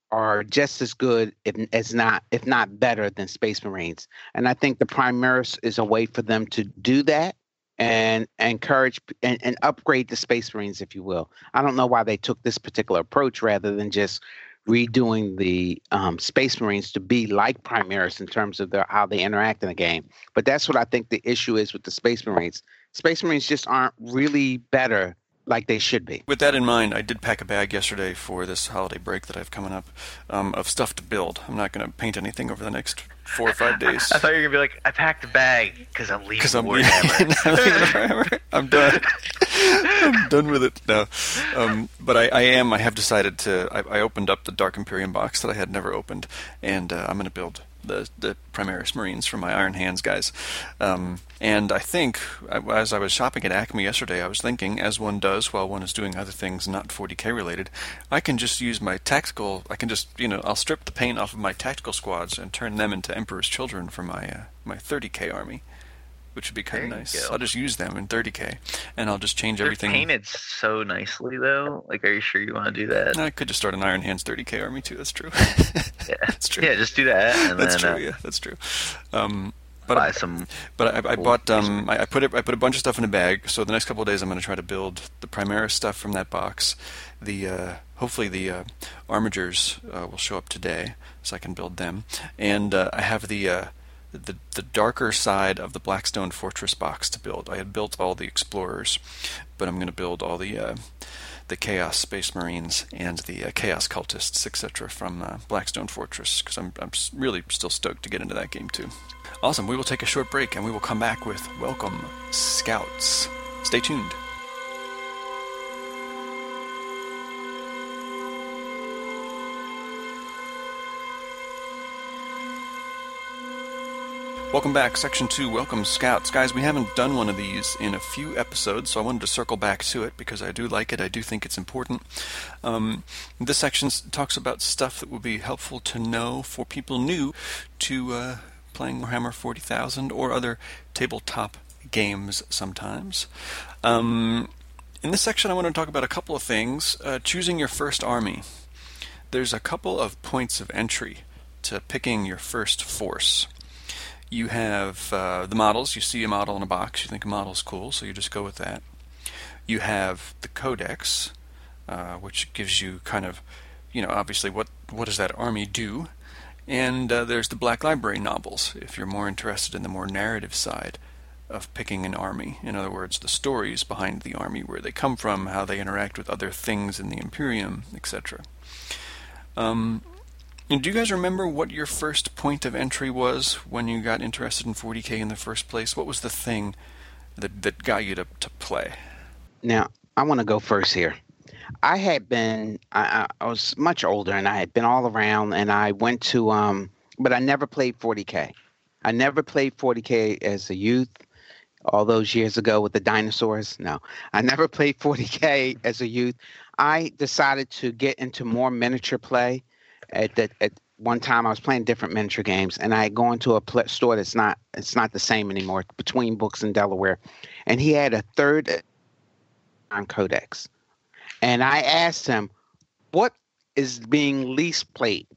are just as good, if as not, if not better than Space Marines. And I think the Primaris is a way for them to do that and encourage and, and upgrade the Space Marines, if you will. I don't know why they took this particular approach rather than just redoing the um, Space Marines to be like Primaris in terms of their, how they interact in the game. But that's what I think the issue is with the Space Marines. Space Marines just aren't really better like they should be. With that in mind, I did pack a bag yesterday for this holiday break that I have coming up um, of stuff to build. I'm not going to paint anything over the next four or five days. I thought you were gonna be like, I packed a bag because I'm leaving Because I'm, Warhammer. I'm leaving Warhammer. I'm done. I'm done with it. No, um, but I, I am. I have decided to. I, I opened up the Dark Imperium box that I had never opened, and uh, I'm going to build the the Primaris Marines from my Iron Hands guys. Um, and I think as I was shopping at Acme yesterday, I was thinking, as one does while one is doing other things not 40k related, I can just use my tactical. I can just you know I'll strip the paint off of my tactical squads and turn them into Emperor's Children for my uh, my 30k army. Which would be kind of nice. go. I'll just use them in 30k, and I'll just change They're everything. painted so nicely though. Like, are you sure you want to do that? I could just start an Iron Hands 30k army too. That's true. Yeah, that's true. Yeah, just do that, and that's then true. uh, yeah, that's true. Um, but buy I, some. but I, I bought um, I, I put it, I put a bunch of stuff in a bag. So the next couple of days, I'm going to try to build the Primaris stuff from that box. The uh, hopefully the uh, Armigers uh, will show up today, so I can build them. And uh, I have the uh, the the darker side of the Blackstone Fortress box to build. I had built all the Explorers, but I'm going to build all the uh, the Chaos Space Marines and the uh, Chaos Cultists, etc., from uh, Blackstone Fortress, because I'm, I'm really still stoked to get into that game too. Awesome. We will take a short break and we will come back with Welcome Scouts. Stay tuned. Welcome back, Section 2. Welcome, Scouts. Guys, we haven't done one of these in a few episodes, so I wanted to circle back to it because I do like it. I do think it's important. Um, this section talks about stuff that would be helpful to know for people new to uh, playing Warhammer 40,000 or other tabletop games sometimes. Um, in this section, I want to talk about a couple of things. Uh, choosing your first army. There's a couple of points of entry to picking your first force you have uh, the models. You see a model in a box, you think a model's cool, so you just go with that. You have the codex, uh, which gives you kind of, you know, obviously what what does that army do, and uh, there's the Black Library novels. If you're more interested in the more narrative side of picking an army, in other words, the stories behind the army, where they come from, how they interact with other things in the Imperium, etc. Um, do you guys remember what your first point of entry was when you got interested in 40k in the first place? What was the thing that, that got you to, to play? Now, I want to go first here. I had been, I, I I was much older and I had been all around and I went to, um, but I never played 40K. I never played 40K as a youth all those years ago with the dinosaurs. No, I never played 40K as a youth. I decided to get into more miniature play. At that, at one time, I was playing different miniature games, and I go into a pl- store that's not it's not the same anymore. Between Books in Delaware, and he had a third on Codex, and I asked him, "What is being least played?"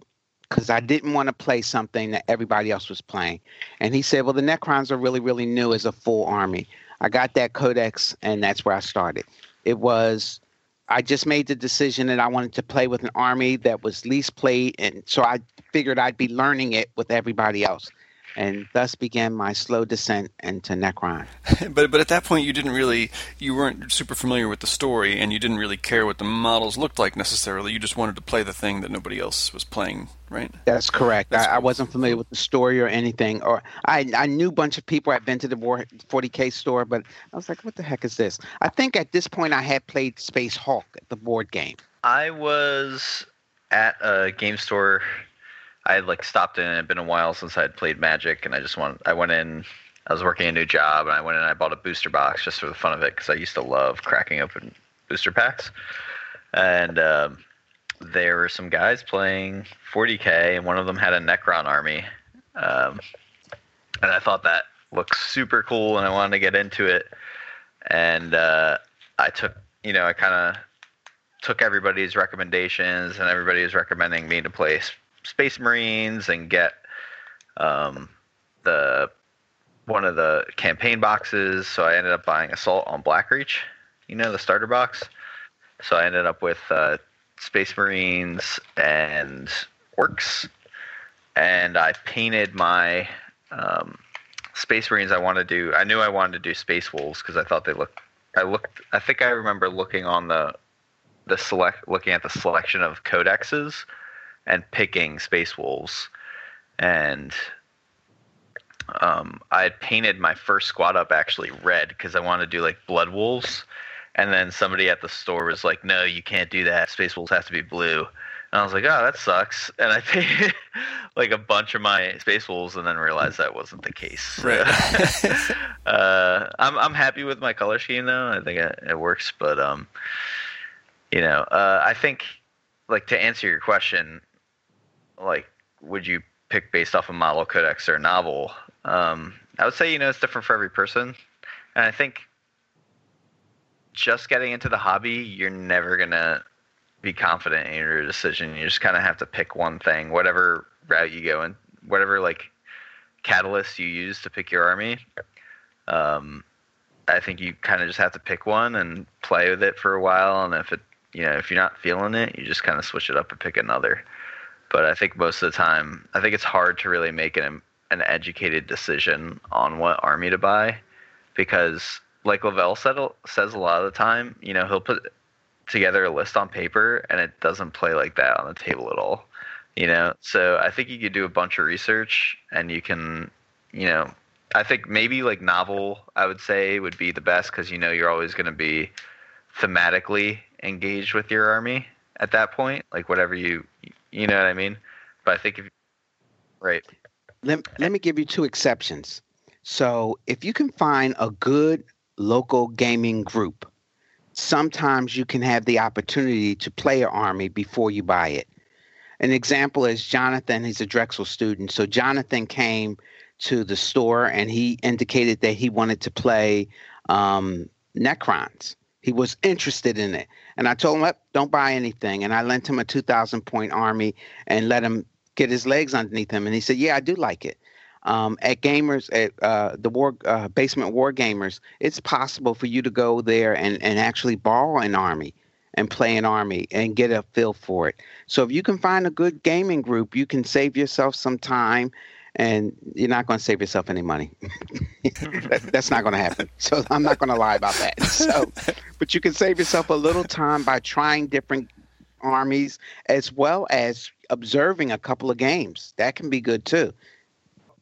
because I didn't want to play something that everybody else was playing. And he said, Well, the Necrons are really, really new as a full army. I got that codex, and that's where I started. It was, I just made the decision that I wanted to play with an army that was least played. And so I figured I'd be learning it with everybody else and thus began my slow descent into Necron. but but at that point, you didn't really, you weren't super familiar with the story, and you didn't really care what the models looked like necessarily. You just wanted to play the thing that nobody else was playing, right? That's correct. That's I, cool. I, wasn't familiar with the story or anything, or I I knew a bunch of people. I'd been to the War 40k store, but I was like, what the heck is this? I think at this point I had played Space Hulk, the board game. I was at a game store I had like stopped in. It had been a while since I had played Magic, and I just went. I went in. I was working a new job, and I went in. and I bought a booster box just for the fun of it because I used to love cracking open booster packs. And um, there were some guys playing 40k, and one of them had a Necron army. Um, and I thought that looked super cool, and I wanted to get into it. And uh, I took, you know, I kind of took everybody's recommendations, and everybody was recommending me to play Space Marines and get um, the one of the campaign boxes. So I ended up buying Assault on Blackreach, you know, the starter box. So I ended up with uh, Space Marines and Orks, and I painted my um, Space Marines. I wanted to do. I knew I wanted to do Space Wolves because I thought they looked. I looked. I think I remember looking on the the select, looking at the selection of codexes and picking Space Wolves, and um, I had painted my first squad up actually red because I wanted to do like Blood Wolves, and then somebody at the store was like, "No, you can't do that. Space Wolves have to be blue." And I was like, "Oh, that sucks." And I painted like a bunch of my Space Wolves, and then realized that wasn't the case. Right. uh, I'm I'm happy with my color scheme though. I think it, it works, but um, you know, uh, I think like to answer your question, like would you pick based off a model codex or novel? Um, I would say you know it's different for every person, and I think just getting into the hobby, you're never gonna be confident in your decision. You just kind of have to pick one thing, whatever route you go and whatever like catalyst you use to pick your army. Um, I think you kind of just have to pick one and play with it for a while, and if it you know if you're not feeling it, you just kind of switch it up and pick another but I think most of the time, I think it's hard to really make an an educated decision on what army to buy, because like Lavelle said says a lot of the time, you know, he'll put together a list on paper and it doesn't play like that on the table at all. You know, so I think you could do a bunch of research and you can, you know, I think maybe like novel, I would say would be the best because you know you're always going to be thematically engaged with your army at that point, like whatever you you know what I mean? But I think if right. Let, let me give you two exceptions. So if you can find a good local gaming group, sometimes you can have the opportunity to play an army before you buy it. An example is Jonathan, he's a Drexel student. So Jonathan came to the store and he indicated that he wanted to play um, Necrons. He was interested in it. And I told him, don't buy anything. And I lent him a 2,000 point army and let him get his legs underneath him. And he said, yeah, I do like it. Um, at gamers at uh, the war uh, basement war gamers, it's possible for you to go there and, and actually borrow an army and play an army and get a feel for it. So if you can find a good gaming group, you can save yourself some time and you're not going to save yourself any money. that, that's not going to happen. So I'm not going to lie about that. So, but you can save yourself a little time by trying different armies as well as observing a couple of games. That can be good too.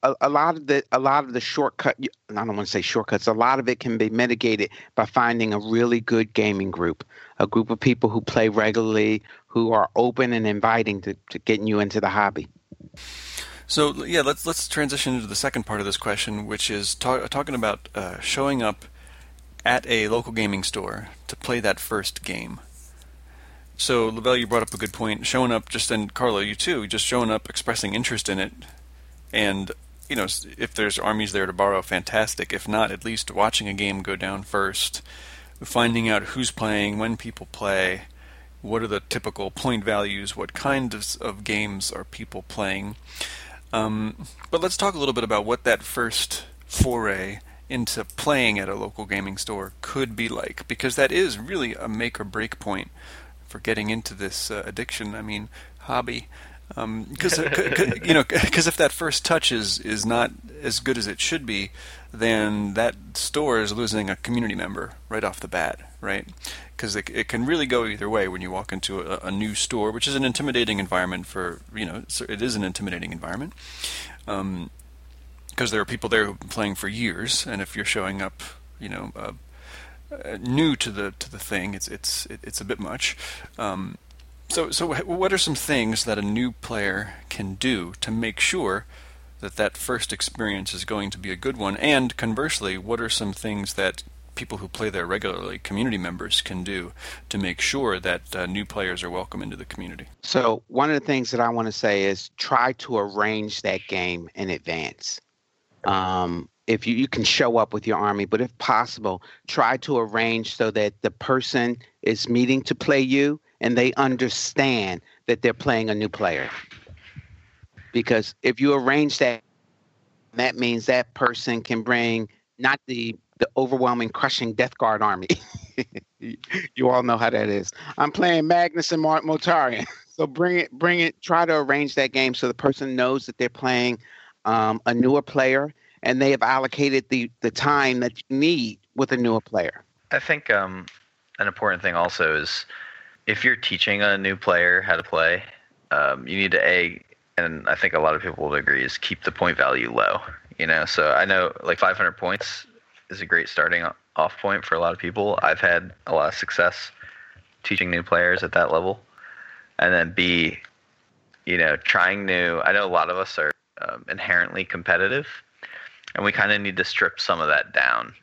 A, a, lot of the a lot of the shortcut I don't want to say shortcuts. A lot of it can be mitigated by finding a really good gaming group, a group of people who play regularly, who are open and inviting to, to getting you into the hobby. So yeah, let's let's transition into the second part of this question, which is ta- talking about uh, showing up at a local gaming store to play that first game. So Lavelle, you brought up a good point. Showing up, just and Carlo, you too, just showing up, expressing interest in it, and you know, if there's armies there to borrow, fantastic. If not, at least watching a game go down first, finding out who's playing, when people play, what are the typical point values, what kind of, of games are people playing. Um, but let's talk a little bit about what that first foray into playing at a local gaming store could be like, because that is really a make or break point for getting into this uh, addiction. I mean, hobby. Because um, you know, because if that first touch is is not as good as it should be, then that store is losing a community member right off the bat, right? Because it, it can really go either way when you walk into a, a, new store, which is an intimidating environment for you know, it is an intimidating environment. Um, because there are people there who've been playing for years, and if you're showing up, you know, uh, uh, new to the to the thing, it's it's it's a bit much. Um, so so what are some things that a new player can do to make sure that that first experience is going to be a good one? And conversely, what are some things that people who play there regularly, community members, can do to make sure that uh, new players are welcome into the community? So one of the things that I want to say is try to arrange that game in advance. Um, if you, you can show up with your army, but if possible, try to arrange so that the person is meeting to play you and they understand that they're playing a new player. Because if you arrange that, that means that person can bring not the the overwhelming, crushing Death Guard army. you all know how that is. I'm playing Magnus and Mortarion. So bring it, bring it. Try to arrange that game so the person knows that they're playing um, a newer player, and they have allocated the the time that you need with a newer player. I think um, an important thing also is if you're teaching a new player how to play, um, you need to a and I think a lot of people would agree is keep the point value low. You know, so I know like 500 points is a great starting off point for a lot of people. I've had a lot of success teaching new players at that level, and then B, you know, trying new. I know a lot of us are um, inherently competitive, and we kind of need to strip some of that down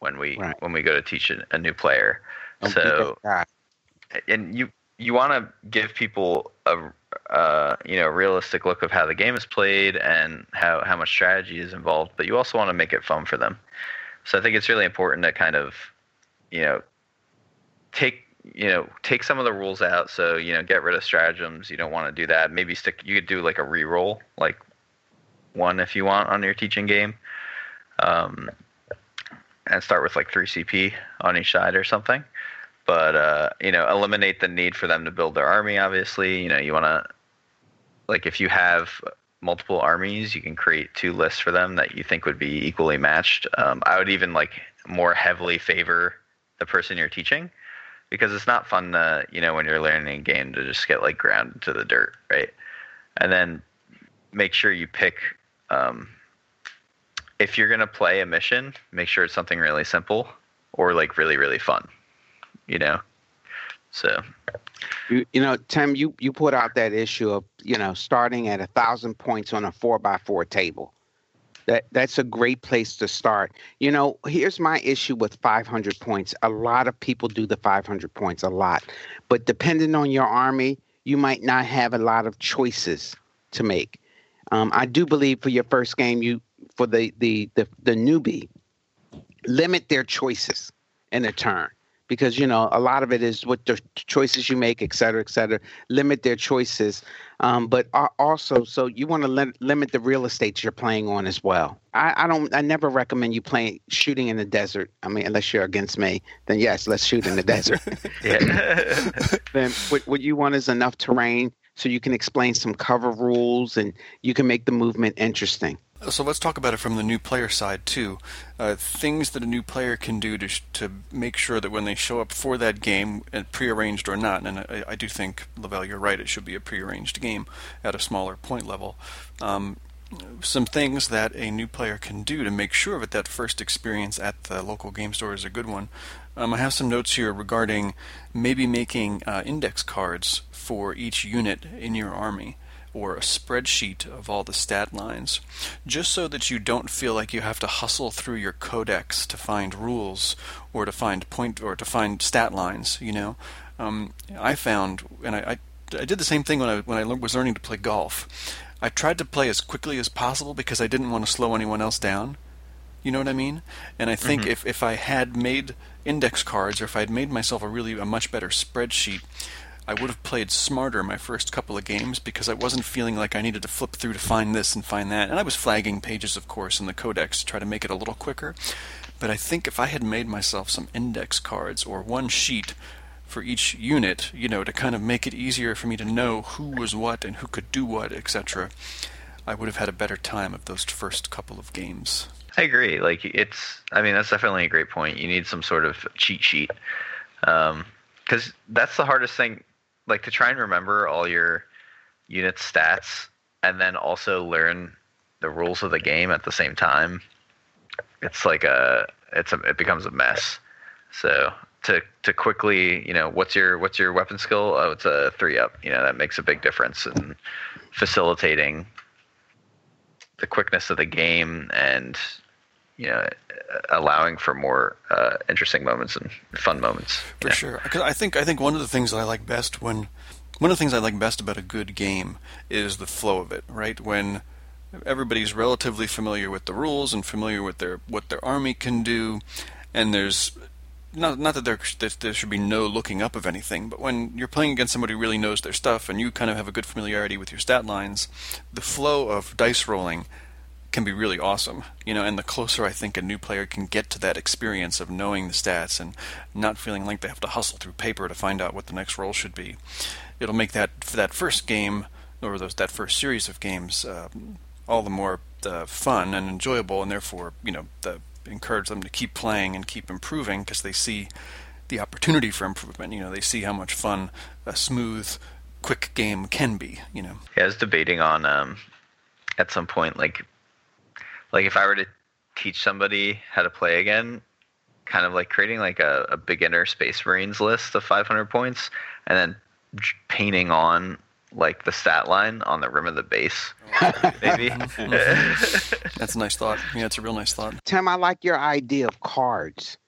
when we right. when we go to teach a, a new player. Don't so, and you you want to give people a uh, you know realistic look of how the game is played and how how much strategy is involved, but you also want to make it fun for them. So I think it's really important to kind of you know take you know take some of the rules out so you know get rid of stratagems you don't want to do that maybe stick you could do like a re-roll like one if you want on your teaching game, um, and start with like three CP on each side or something. But uh, you know, eliminate the need for them to build their army. Obviously, you know, you want to like if you have multiple armies, you can create two lists for them that you think would be equally matched. Um, I would even like more heavily favor the person you're teaching because it's not fun to you know when you're learning a game to just get like ground to the dirt, right? And then make sure you pick um, if you're gonna play a mission, make sure it's something really simple or like really really fun. You know, so. You, you know, Tim, you you put out that issue of you know starting at a thousand points on a four by four table. That that's a great place to start. You know, here's my issue with 500 points. A lot of people do the 500 points a lot, but depending on your army, you might not have a lot of choices to make. Um, I do believe for your first game, you for the the the, the newbie, limit their choices in a turn because you know a lot of it is what the choices you make, et cetera, et cetera. Limit their choices, um, but also so you want to lim- limit the real estate you're playing on as well. I, I, don't. I never recommend you playing shooting in the desert. I mean, unless you're against me, then yes, let's shoot in the desert. then what, what you want is enough terrain so you can explain some cover rules and you can make the movement interesting. So let's talk about it from the new player side too. Uh, things that a new player can do to sh- to make sure that when they show up for that game, uh, prearranged or not, and I, I, do think Lavelle, you're right. It should be a prearranged game at a smaller point level. Um, some things that a new player can do to make sure that that first experience at the local game store is a good one. Um, I have some notes here regarding maybe making uh, index cards for each unit in your army. Or a spreadsheet of all the stat lines, just so that you don't feel like you have to hustle through your codex to find rules or to find point or to find stat lines. You know, um, I found, and I, I, I did the same thing when I when I was learning to play golf. I tried to play as quickly as possible because I didn't want to slow anyone else down. You know what I mean? And I think Mhm. if, if I had made index cards or if I had made myself a really a much better spreadsheet, I would have played smarter my first couple of games because I wasn't feeling like I needed to flip through to find this and find that. And I was flagging pages, of course, in the codex to try to make it a little quicker. But I think if I had made myself some index cards or one sheet for each unit, you know, to kind of make it easier for me to know who was what and who could do what, etc., I would have had a better time of those first couple of games. I agree. Like it's, I mean, that's definitely a great point. You need some sort of cheat sheet, um, because that's the hardest thing. Like to try and remember all your unit stats and then also learn the rules of the game at the same time. It's like a, it's a, it becomes a mess. So to to quickly, you know, what's your what's your weapon skill? Oh, it's a three up. You know, that makes a big difference in facilitating the quickness of the game and you know allowing for more uh, interesting moments and fun moments. For Yeah. sure, because I think I think one of the things that I like best when one of the things I like best about a good game is the flow of it. Right when everybody's relatively familiar with the rules and familiar with their what their army can do, and there's not not that there that there should be no looking up of anything, but when you're playing against somebody who really knows their stuff and you kind of have a good familiarity with your stat lines, the flow of dice rolling can be really awesome. You know, and the closer I think a new player can get to that experience of knowing the stats and not feeling like they have to hustle through paper to find out what the next roll should be, it'll make that that first game or those that first series of games uh, all the more uh, fun and enjoyable, and therefore you know the, encourage them to keep playing and keep improving because they see the opportunity for improvement. You know, they see how much fun a smooth, quick game can be. You know. Yeah, I was debating on um, at some point, like, like if I were to teach somebody how to play again, kind of like creating like a, a beginner Space Marines list of 500 points, and then painting on like the stat line on the rim of the base, maybe. That's a nice thought. Yeah, it's a real nice thought. Tim, I like your idea of cards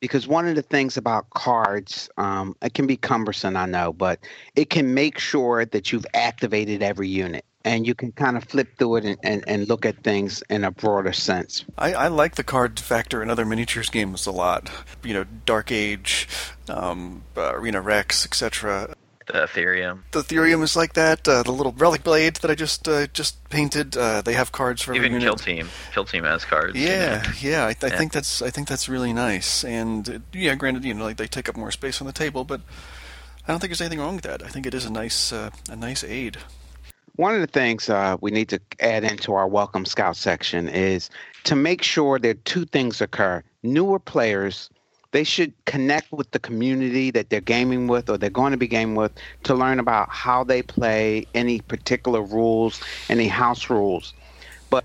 because one of the things about cards, um, it can be cumbersome, I know, but it can make sure that you've activated every unit and you can kind of flip through it and, and, and look at things in a broader sense. I, I like the card factor in other miniatures games a lot. You know, Dark Age, um, uh, Arena Rex, etc. the Aetherium. The Aetherium is like that. Uh, the little relic blade that I just uh, just painted. Uh, they have cards for every Even. Kill Team. Kill Team has cards. you Yeah, know. yeah. I, I Yeah. think that's I think that's really nice. And uh, yeah, granted, you know, like they take up more space on the table, but I don't think there's anything wrong with that. I think it is a nice uh, a nice aid. One of the things uh, we need to add into our Welcome Scout section is to make sure that two things occur. Newer players, they should connect with the community that they're gaming with or they're going to be gaming with to learn about how they play, any particular rules, any house rules. But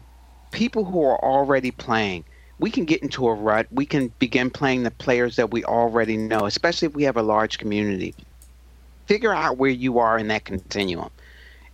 people who are already playing, we can get into a rut. We can begin playing the players that we already know, especially if we have a large community. Figure out where you are in that continuum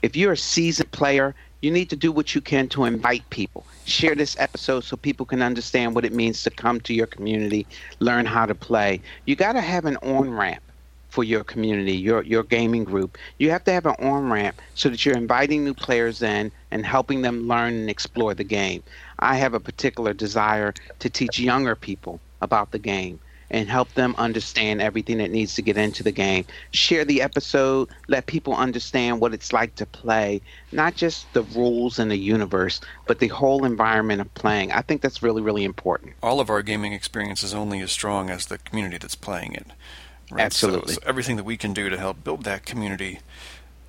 if you're a seasoned player, you need to do what you can to invite people. Share this episode so people can understand what it means to come to your community, learn how to play. You got to have an on ramp for your community, your your gaming group. You have to have an on ramp so that you're inviting new players in and helping them learn and explore the game. I have a particular desire to teach younger people about the game and help them understand everything that needs to get into the game. Share the episode, let people understand what it's like to play, not just the rules and the universe, but the whole environment of playing. I think that's really, really important. All of our gaming experience is only as strong as the community that's playing it. Right? Absolutely. So, so everything that we can do to help build that community.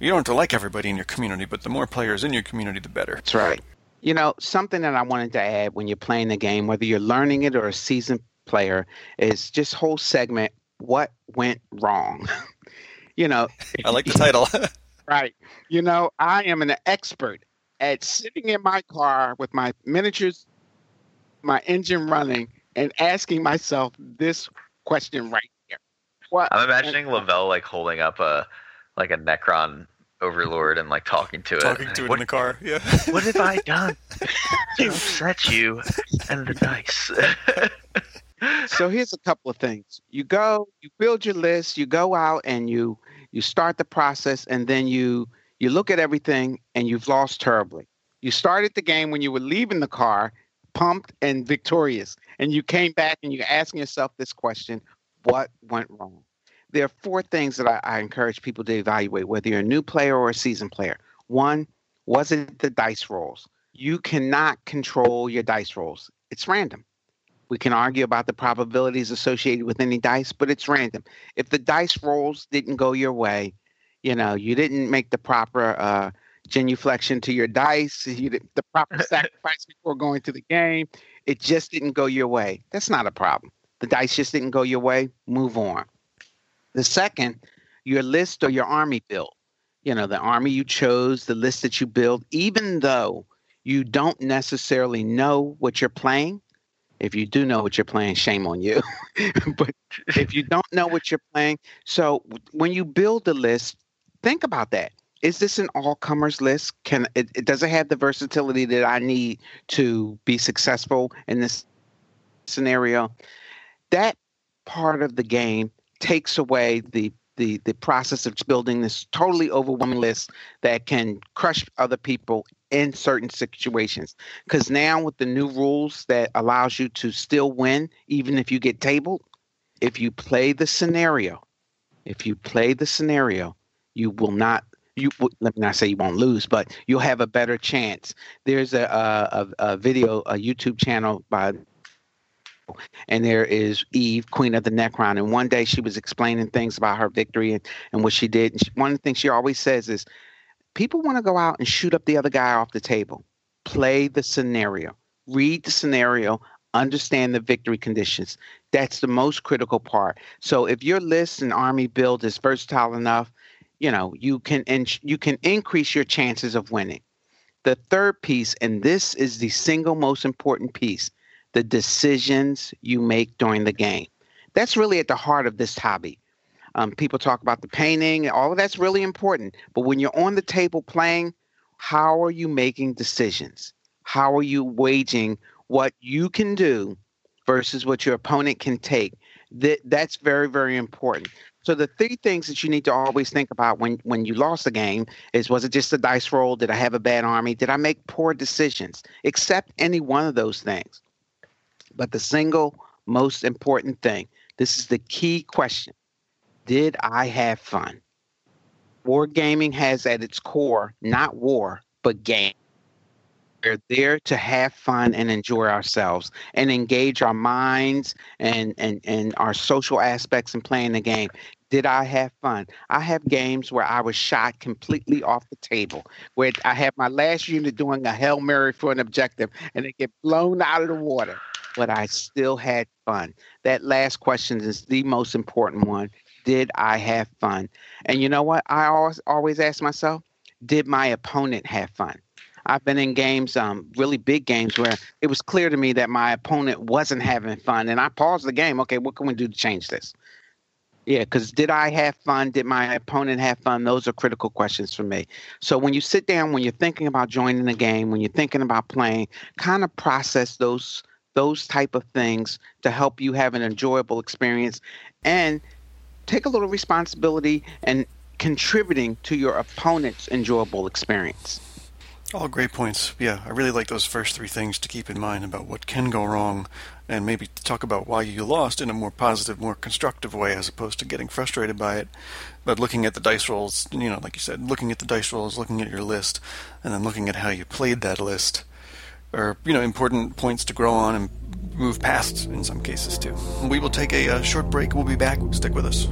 You don't have to like everybody in your community, but the more players in your community, the better. That's right. You know, something that I wanted to add when you're playing the game, whether you're learning it or a seasoned player, is just whole segment what went wrong. you know, I like the title. Right. You know, I am an expert at sitting in my car with my miniatures, my engine running, and asking myself this question right here. What? I'm imagining Lavelle like holding up a like a Necron overlord and like talking to it. Talking to it what, in the car. Yeah. what have I done to upset you and the dice? So here's a couple of things. You go, you build your list, you go out and you you start the process and then you you look at everything and you've lost terribly. You started the game when you were leaving the car, pumped and victorious, and you came back and you're asking yourself this question, what went wrong? There are four things that I, I encourage people to evaluate, whether you're a new player or a seasoned player. One, was it the dice rolls? You cannot control your dice rolls. It's random. We can argue about the probabilities associated with any dice, but it's random. If the dice rolls didn't go your way, you know, you didn't make the proper uh, genuflection to your dice, you did the proper sacrifice before going to the game, it just didn't go your way. That's not a problem. The dice just didn't go your way. Move on. The second, your list or your army build. You know, the army you chose, the list that you build, even though you don't necessarily know what you're playing. If you do know what you're playing, shame on you. but if you don't know what you're playing, so when you build the list, think about that. Is this an all comers list? Can it, it does it have the versatility that I need to be successful in this scenario? That part of the game takes away the the the process of building this totally overwhelming list that can crush other people in certain situations. Because now with the new rules that allows you to still win even if you get tabled if you play the scenario if you play the scenario you will not you let me not say you won't lose but you'll have a better chance. There's a a, a video a youtube channel by and there is Eve, Queen of the Necron. And one day she was explaining things about her victory and, and what she did. And she, one of the things she always says is, people want to go out and shoot up the other guy off the table. Play the scenario, read the scenario, understand the victory conditions. That's the most critical part. So if your list and army build is versatile enough, you know you can and you can increase your chances of winning. The third piece, and this is the single most important piece, the decisions you make during the game. That's really at the heart of this hobby. Um, people talk about the painting, all of that's really important. But when you're on the table playing, how are you making decisions? How are you waging what you can do versus what your opponent can take? That that's very very important. So the three things that you need to always think about when when you lost a game is was it just a dice roll? Did I have a bad army? Did I make poor decisions? Accept any one of those things. But the single most important thing, this is the key question Did I have fun? War gaming has at its core not war, but game. We're there to have fun and enjoy ourselves and engage our minds and, and, and our social aspects in playing the game. Did I have fun? I have games where I was shot completely off the table, where I have my last unit doing a Hail Mary for an objective and it get blown out of the water but I still had fun. That last question is the most important one. Did I have fun? And you know what? I always always ask myself, did my opponent have fun? I've been in games, um, really big games, where it was clear to me that my opponent wasn't having fun, and I paused the game. Okay, what can we do to change this? Yeah, because did I have fun? Did my opponent have fun? Those are critical questions for me. So when you sit down, when you're thinking about joining the game, when you're thinking about playing, kind of process those those type of things to help you have an enjoyable experience and take a little responsibility and contributing to your opponent's enjoyable experience. All great points. Yeah, I really like those first three things to keep in mind about what can go wrong and maybe talk about why you lost in a more positive, more constructive way as opposed to getting frustrated by it. But looking at the dice rolls, you know, like you said, looking at the dice rolls, looking at your list, and then looking at how you played that list are you know important points to grow on and move past in some cases too. We will take a, a short break. We'll be back. Stick with us.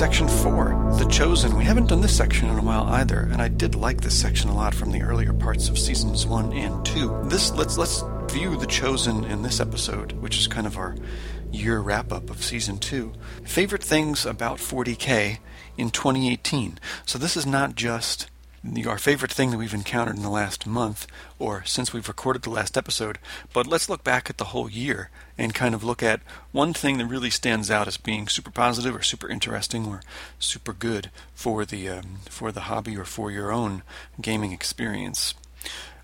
Section four, The Chosen. We haven't done this section in a while either, and I did like this section a lot from the earlier parts of seasons one and two. This let's let's view The Chosen in this episode, which is kind of our year wrap up of season two. Favorite things about 40K in 2018. So this is not just our favorite thing that we've encountered in the last month or since we've recorded the last episode, but let's look back at the whole year and kind of look at one thing that really stands out as being super positive or super interesting or super good for the um, for the hobby or for your own gaming experience.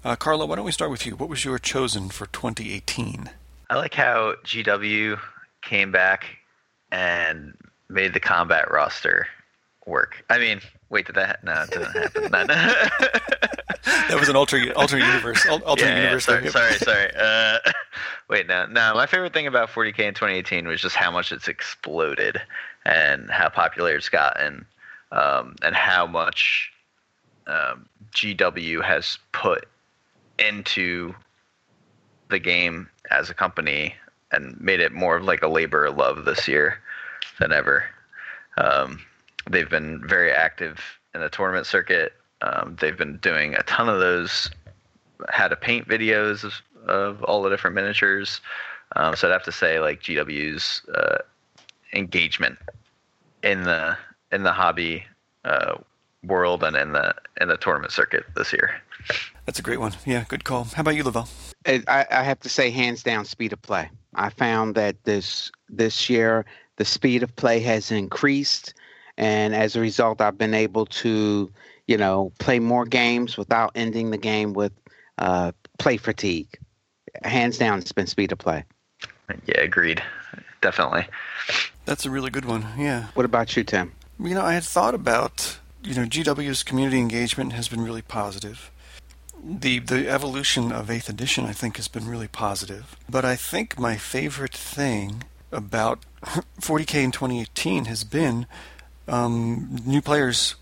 Uh, Carlo, why don't we start with you? What was your chosen for 2018? I like how GW came back and made the combat roster work. I mean, wait, did that? No, it didn't happen. no, no. that was an alternate alternate universe. Alternate yeah, universe. Sorry, sorry, sorry. Uh, wait, no, no. My favorite thing about 40k in 2018 was just how much it's exploded and how popular it's gotten, um, and how much um, GW has put into the game as a company and made it more of like a labor of love this year than ever. Um, they've been very active in the tournament circuit. Um, they've been doing a ton of those how to paint videos of, of all the different miniatures. Um, so I'd have to say like GW's uh, engagement in the in the hobby uh, world and in the in the tournament circuit this year. That's a great one. Yeah, good call. How about you, Lavelle? I, I have to say, hands down, speed of play. I found that this this year the speed of play has increased and as a result, I've been able to, you know, play more games without ending the game with uh, play fatigue. Hands down, it's been speed of play. Yeah, agreed. Definitely. That's a really good one. Yeah. What about you, Tim? You know, I had thought about, you know, GW's community engagement has been really positive. The the evolution of 8th edition I think has been really positive. But I think my favorite thing about 40K in 2018 has been um, new players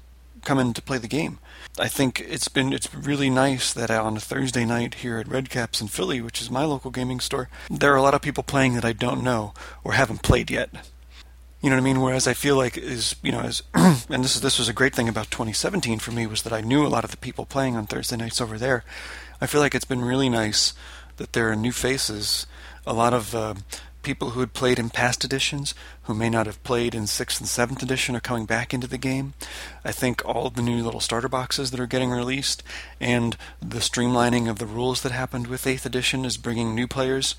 come in to play the game. I think it's been it's really nice that on a Thursday night here at Redcaps in Philly, which is my local gaming store, there are a lot of people playing that I don't know or haven't played yet. You know what I mean? Whereas I feel like is you know as and this is this was a great thing about 2017 for me was that I knew a lot of the people playing on Thursday nights over there. I feel like it's been really nice that there are new faces, a lot of uh, people who had played in past editions, who may not have played in 6th and 7th edition, are coming back into the game. I think all the new little starter boxes that are getting released and the streamlining of the rules that happened with 8th edition is bringing new players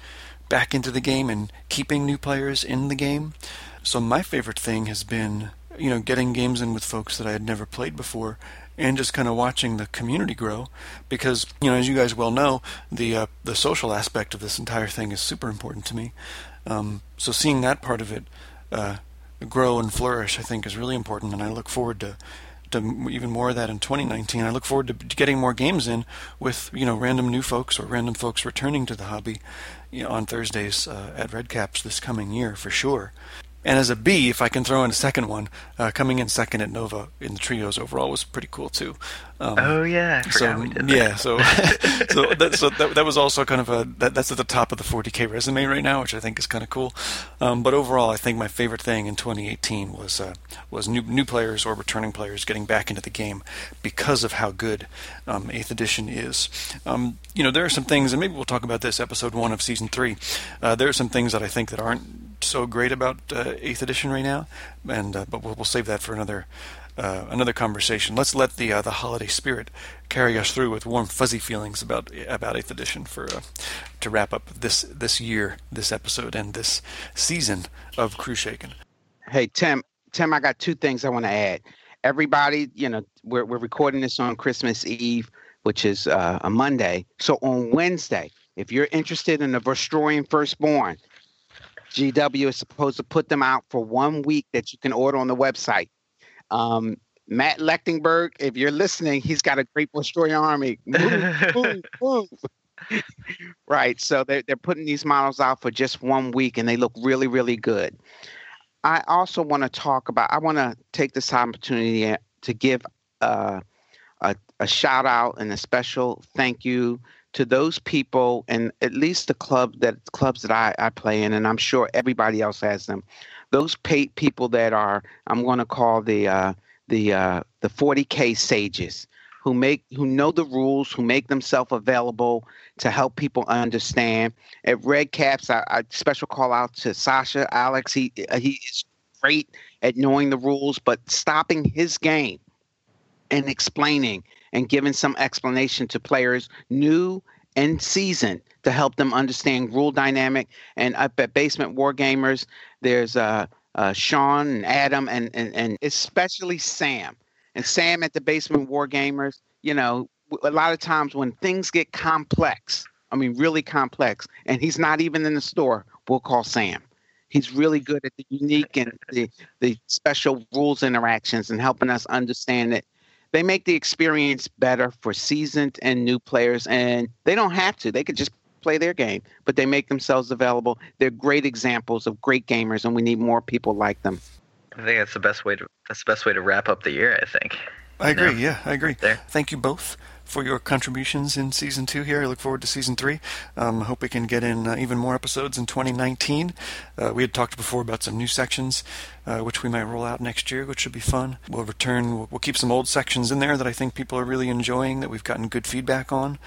back into the game and keeping new players in the game. So my favorite thing has been, you know, getting games in with folks that I had never played before and just kind of watching the community grow because you know as you guys well know the uh, the social aspect of this entire thing is super important to me um, so seeing that part of it uh, grow and flourish, I think, is really important, and I look forward to to even more of that in 2019. I look forward to getting more games in with you know random new folks or random folks returning to the hobby you know, on Thursdays uh, at Redcaps this coming year for sure. And as a B, if I can throw in a second one, uh, coming in second at Nova in the trios overall was pretty cool too. Um, oh yeah, so yeah, so so that, so that, that was also kind of a that, that's at the top of the 40k resume right now, which I think is kind of cool. Um, but overall, I think my favorite thing in 2018 was uh, was new new players or returning players getting back into the game because of how good um, Eighth Edition is. Um, you know, there are some things, and maybe we'll talk about this episode one of season three. Uh, there are some things that I think that aren't so great about uh, Eighth Edition right now, and uh, but we'll, we'll, save that for another uh, another conversation. Let's let the the holiday spirit carry us through with warm, fuzzy feelings about about Eighth Edition for to wrap up this this year, this episode, and this season of Crew Shaken. Hey Tim, Tim, I got two things I want to add. Everybody, you know, we're we're recording this on Christmas Eve, which is uh, a Monday. So on Wednesday, if you're interested in the Vostroyan Firstborn, GW is supposed to put them out for one week that you can order on the website. Um, Matt Lechtenberg, if you're listening, he's got a great Vostroyan army. Move, move, move. right. So they're, they're putting these models out for just one week and they look really, really good. I also want to talk about, I want to take this opportunity to give uh, a, a shout out and a special thank you to those people and at least the club that clubs that I, I play in, and I'm sure everybody else has them. Those pay, people that are I'm going to call the uh, the uh, the 40k sages who make who know the rules, who make themselves available to help people understand. At Red Caps, I, I special call out to Sasha Alex. He he is great at knowing the rules, but stopping his game and explaining and giving some explanation to players new and seasoned to help them understand rule dynamic. And up at Basement War Gamers, there's uh, uh, Sean and Adam and, and and especially Sam. And Sam at the Basement War Gamers, you know, a lot of times when things get complex, I mean really complex, and he's not even in the store, we'll call Sam. He's really good at the unique and the the special rules interactions and helping us understand it they make the experience better for seasoned and new players and they don't have to. They could just play their game but they make themselves available. They're great examples of great gamers and we need more people like them. I think that's the best way to that's the best way to wrap up the year i think. I agree. Yeah, yeah i agree. There. thank you both for your contributions in season two here. I look forward to season three. Um, I hope we can get in uh, even more episodes in 2019. Uh, we had talked before about some new sections, uh, which we might roll out next year, which should be fun. We'll return, we'll, we'll, keep some old sections in there that I think people are really enjoying, that we've gotten good feedback on.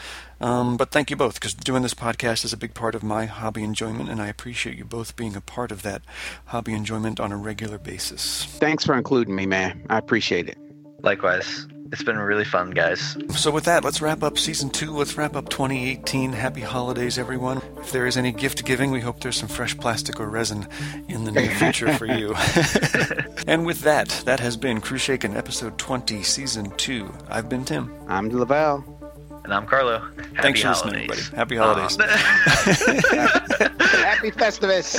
Um, but thank you both, because doing this podcast is a big part of my hobby enjoyment, and I appreciate you both being a part of that hobby enjoyment on a regular basis. Thanks for including me, man. I appreciate it. Likewise. It's been really fun, guys. So, with that, let's wrap up season two. Let's wrap up 2018. Happy holidays, everyone. If there is any gift giving, we hope there's some fresh plastic or resin in the near future for you. and with that, that has been Crusaken episode 20, season two. I've been Tim. I'm Lavelle. And I'm Carlo. Happy Thanks for holidays. listening, everybody. Happy holidays. Happy Festivus.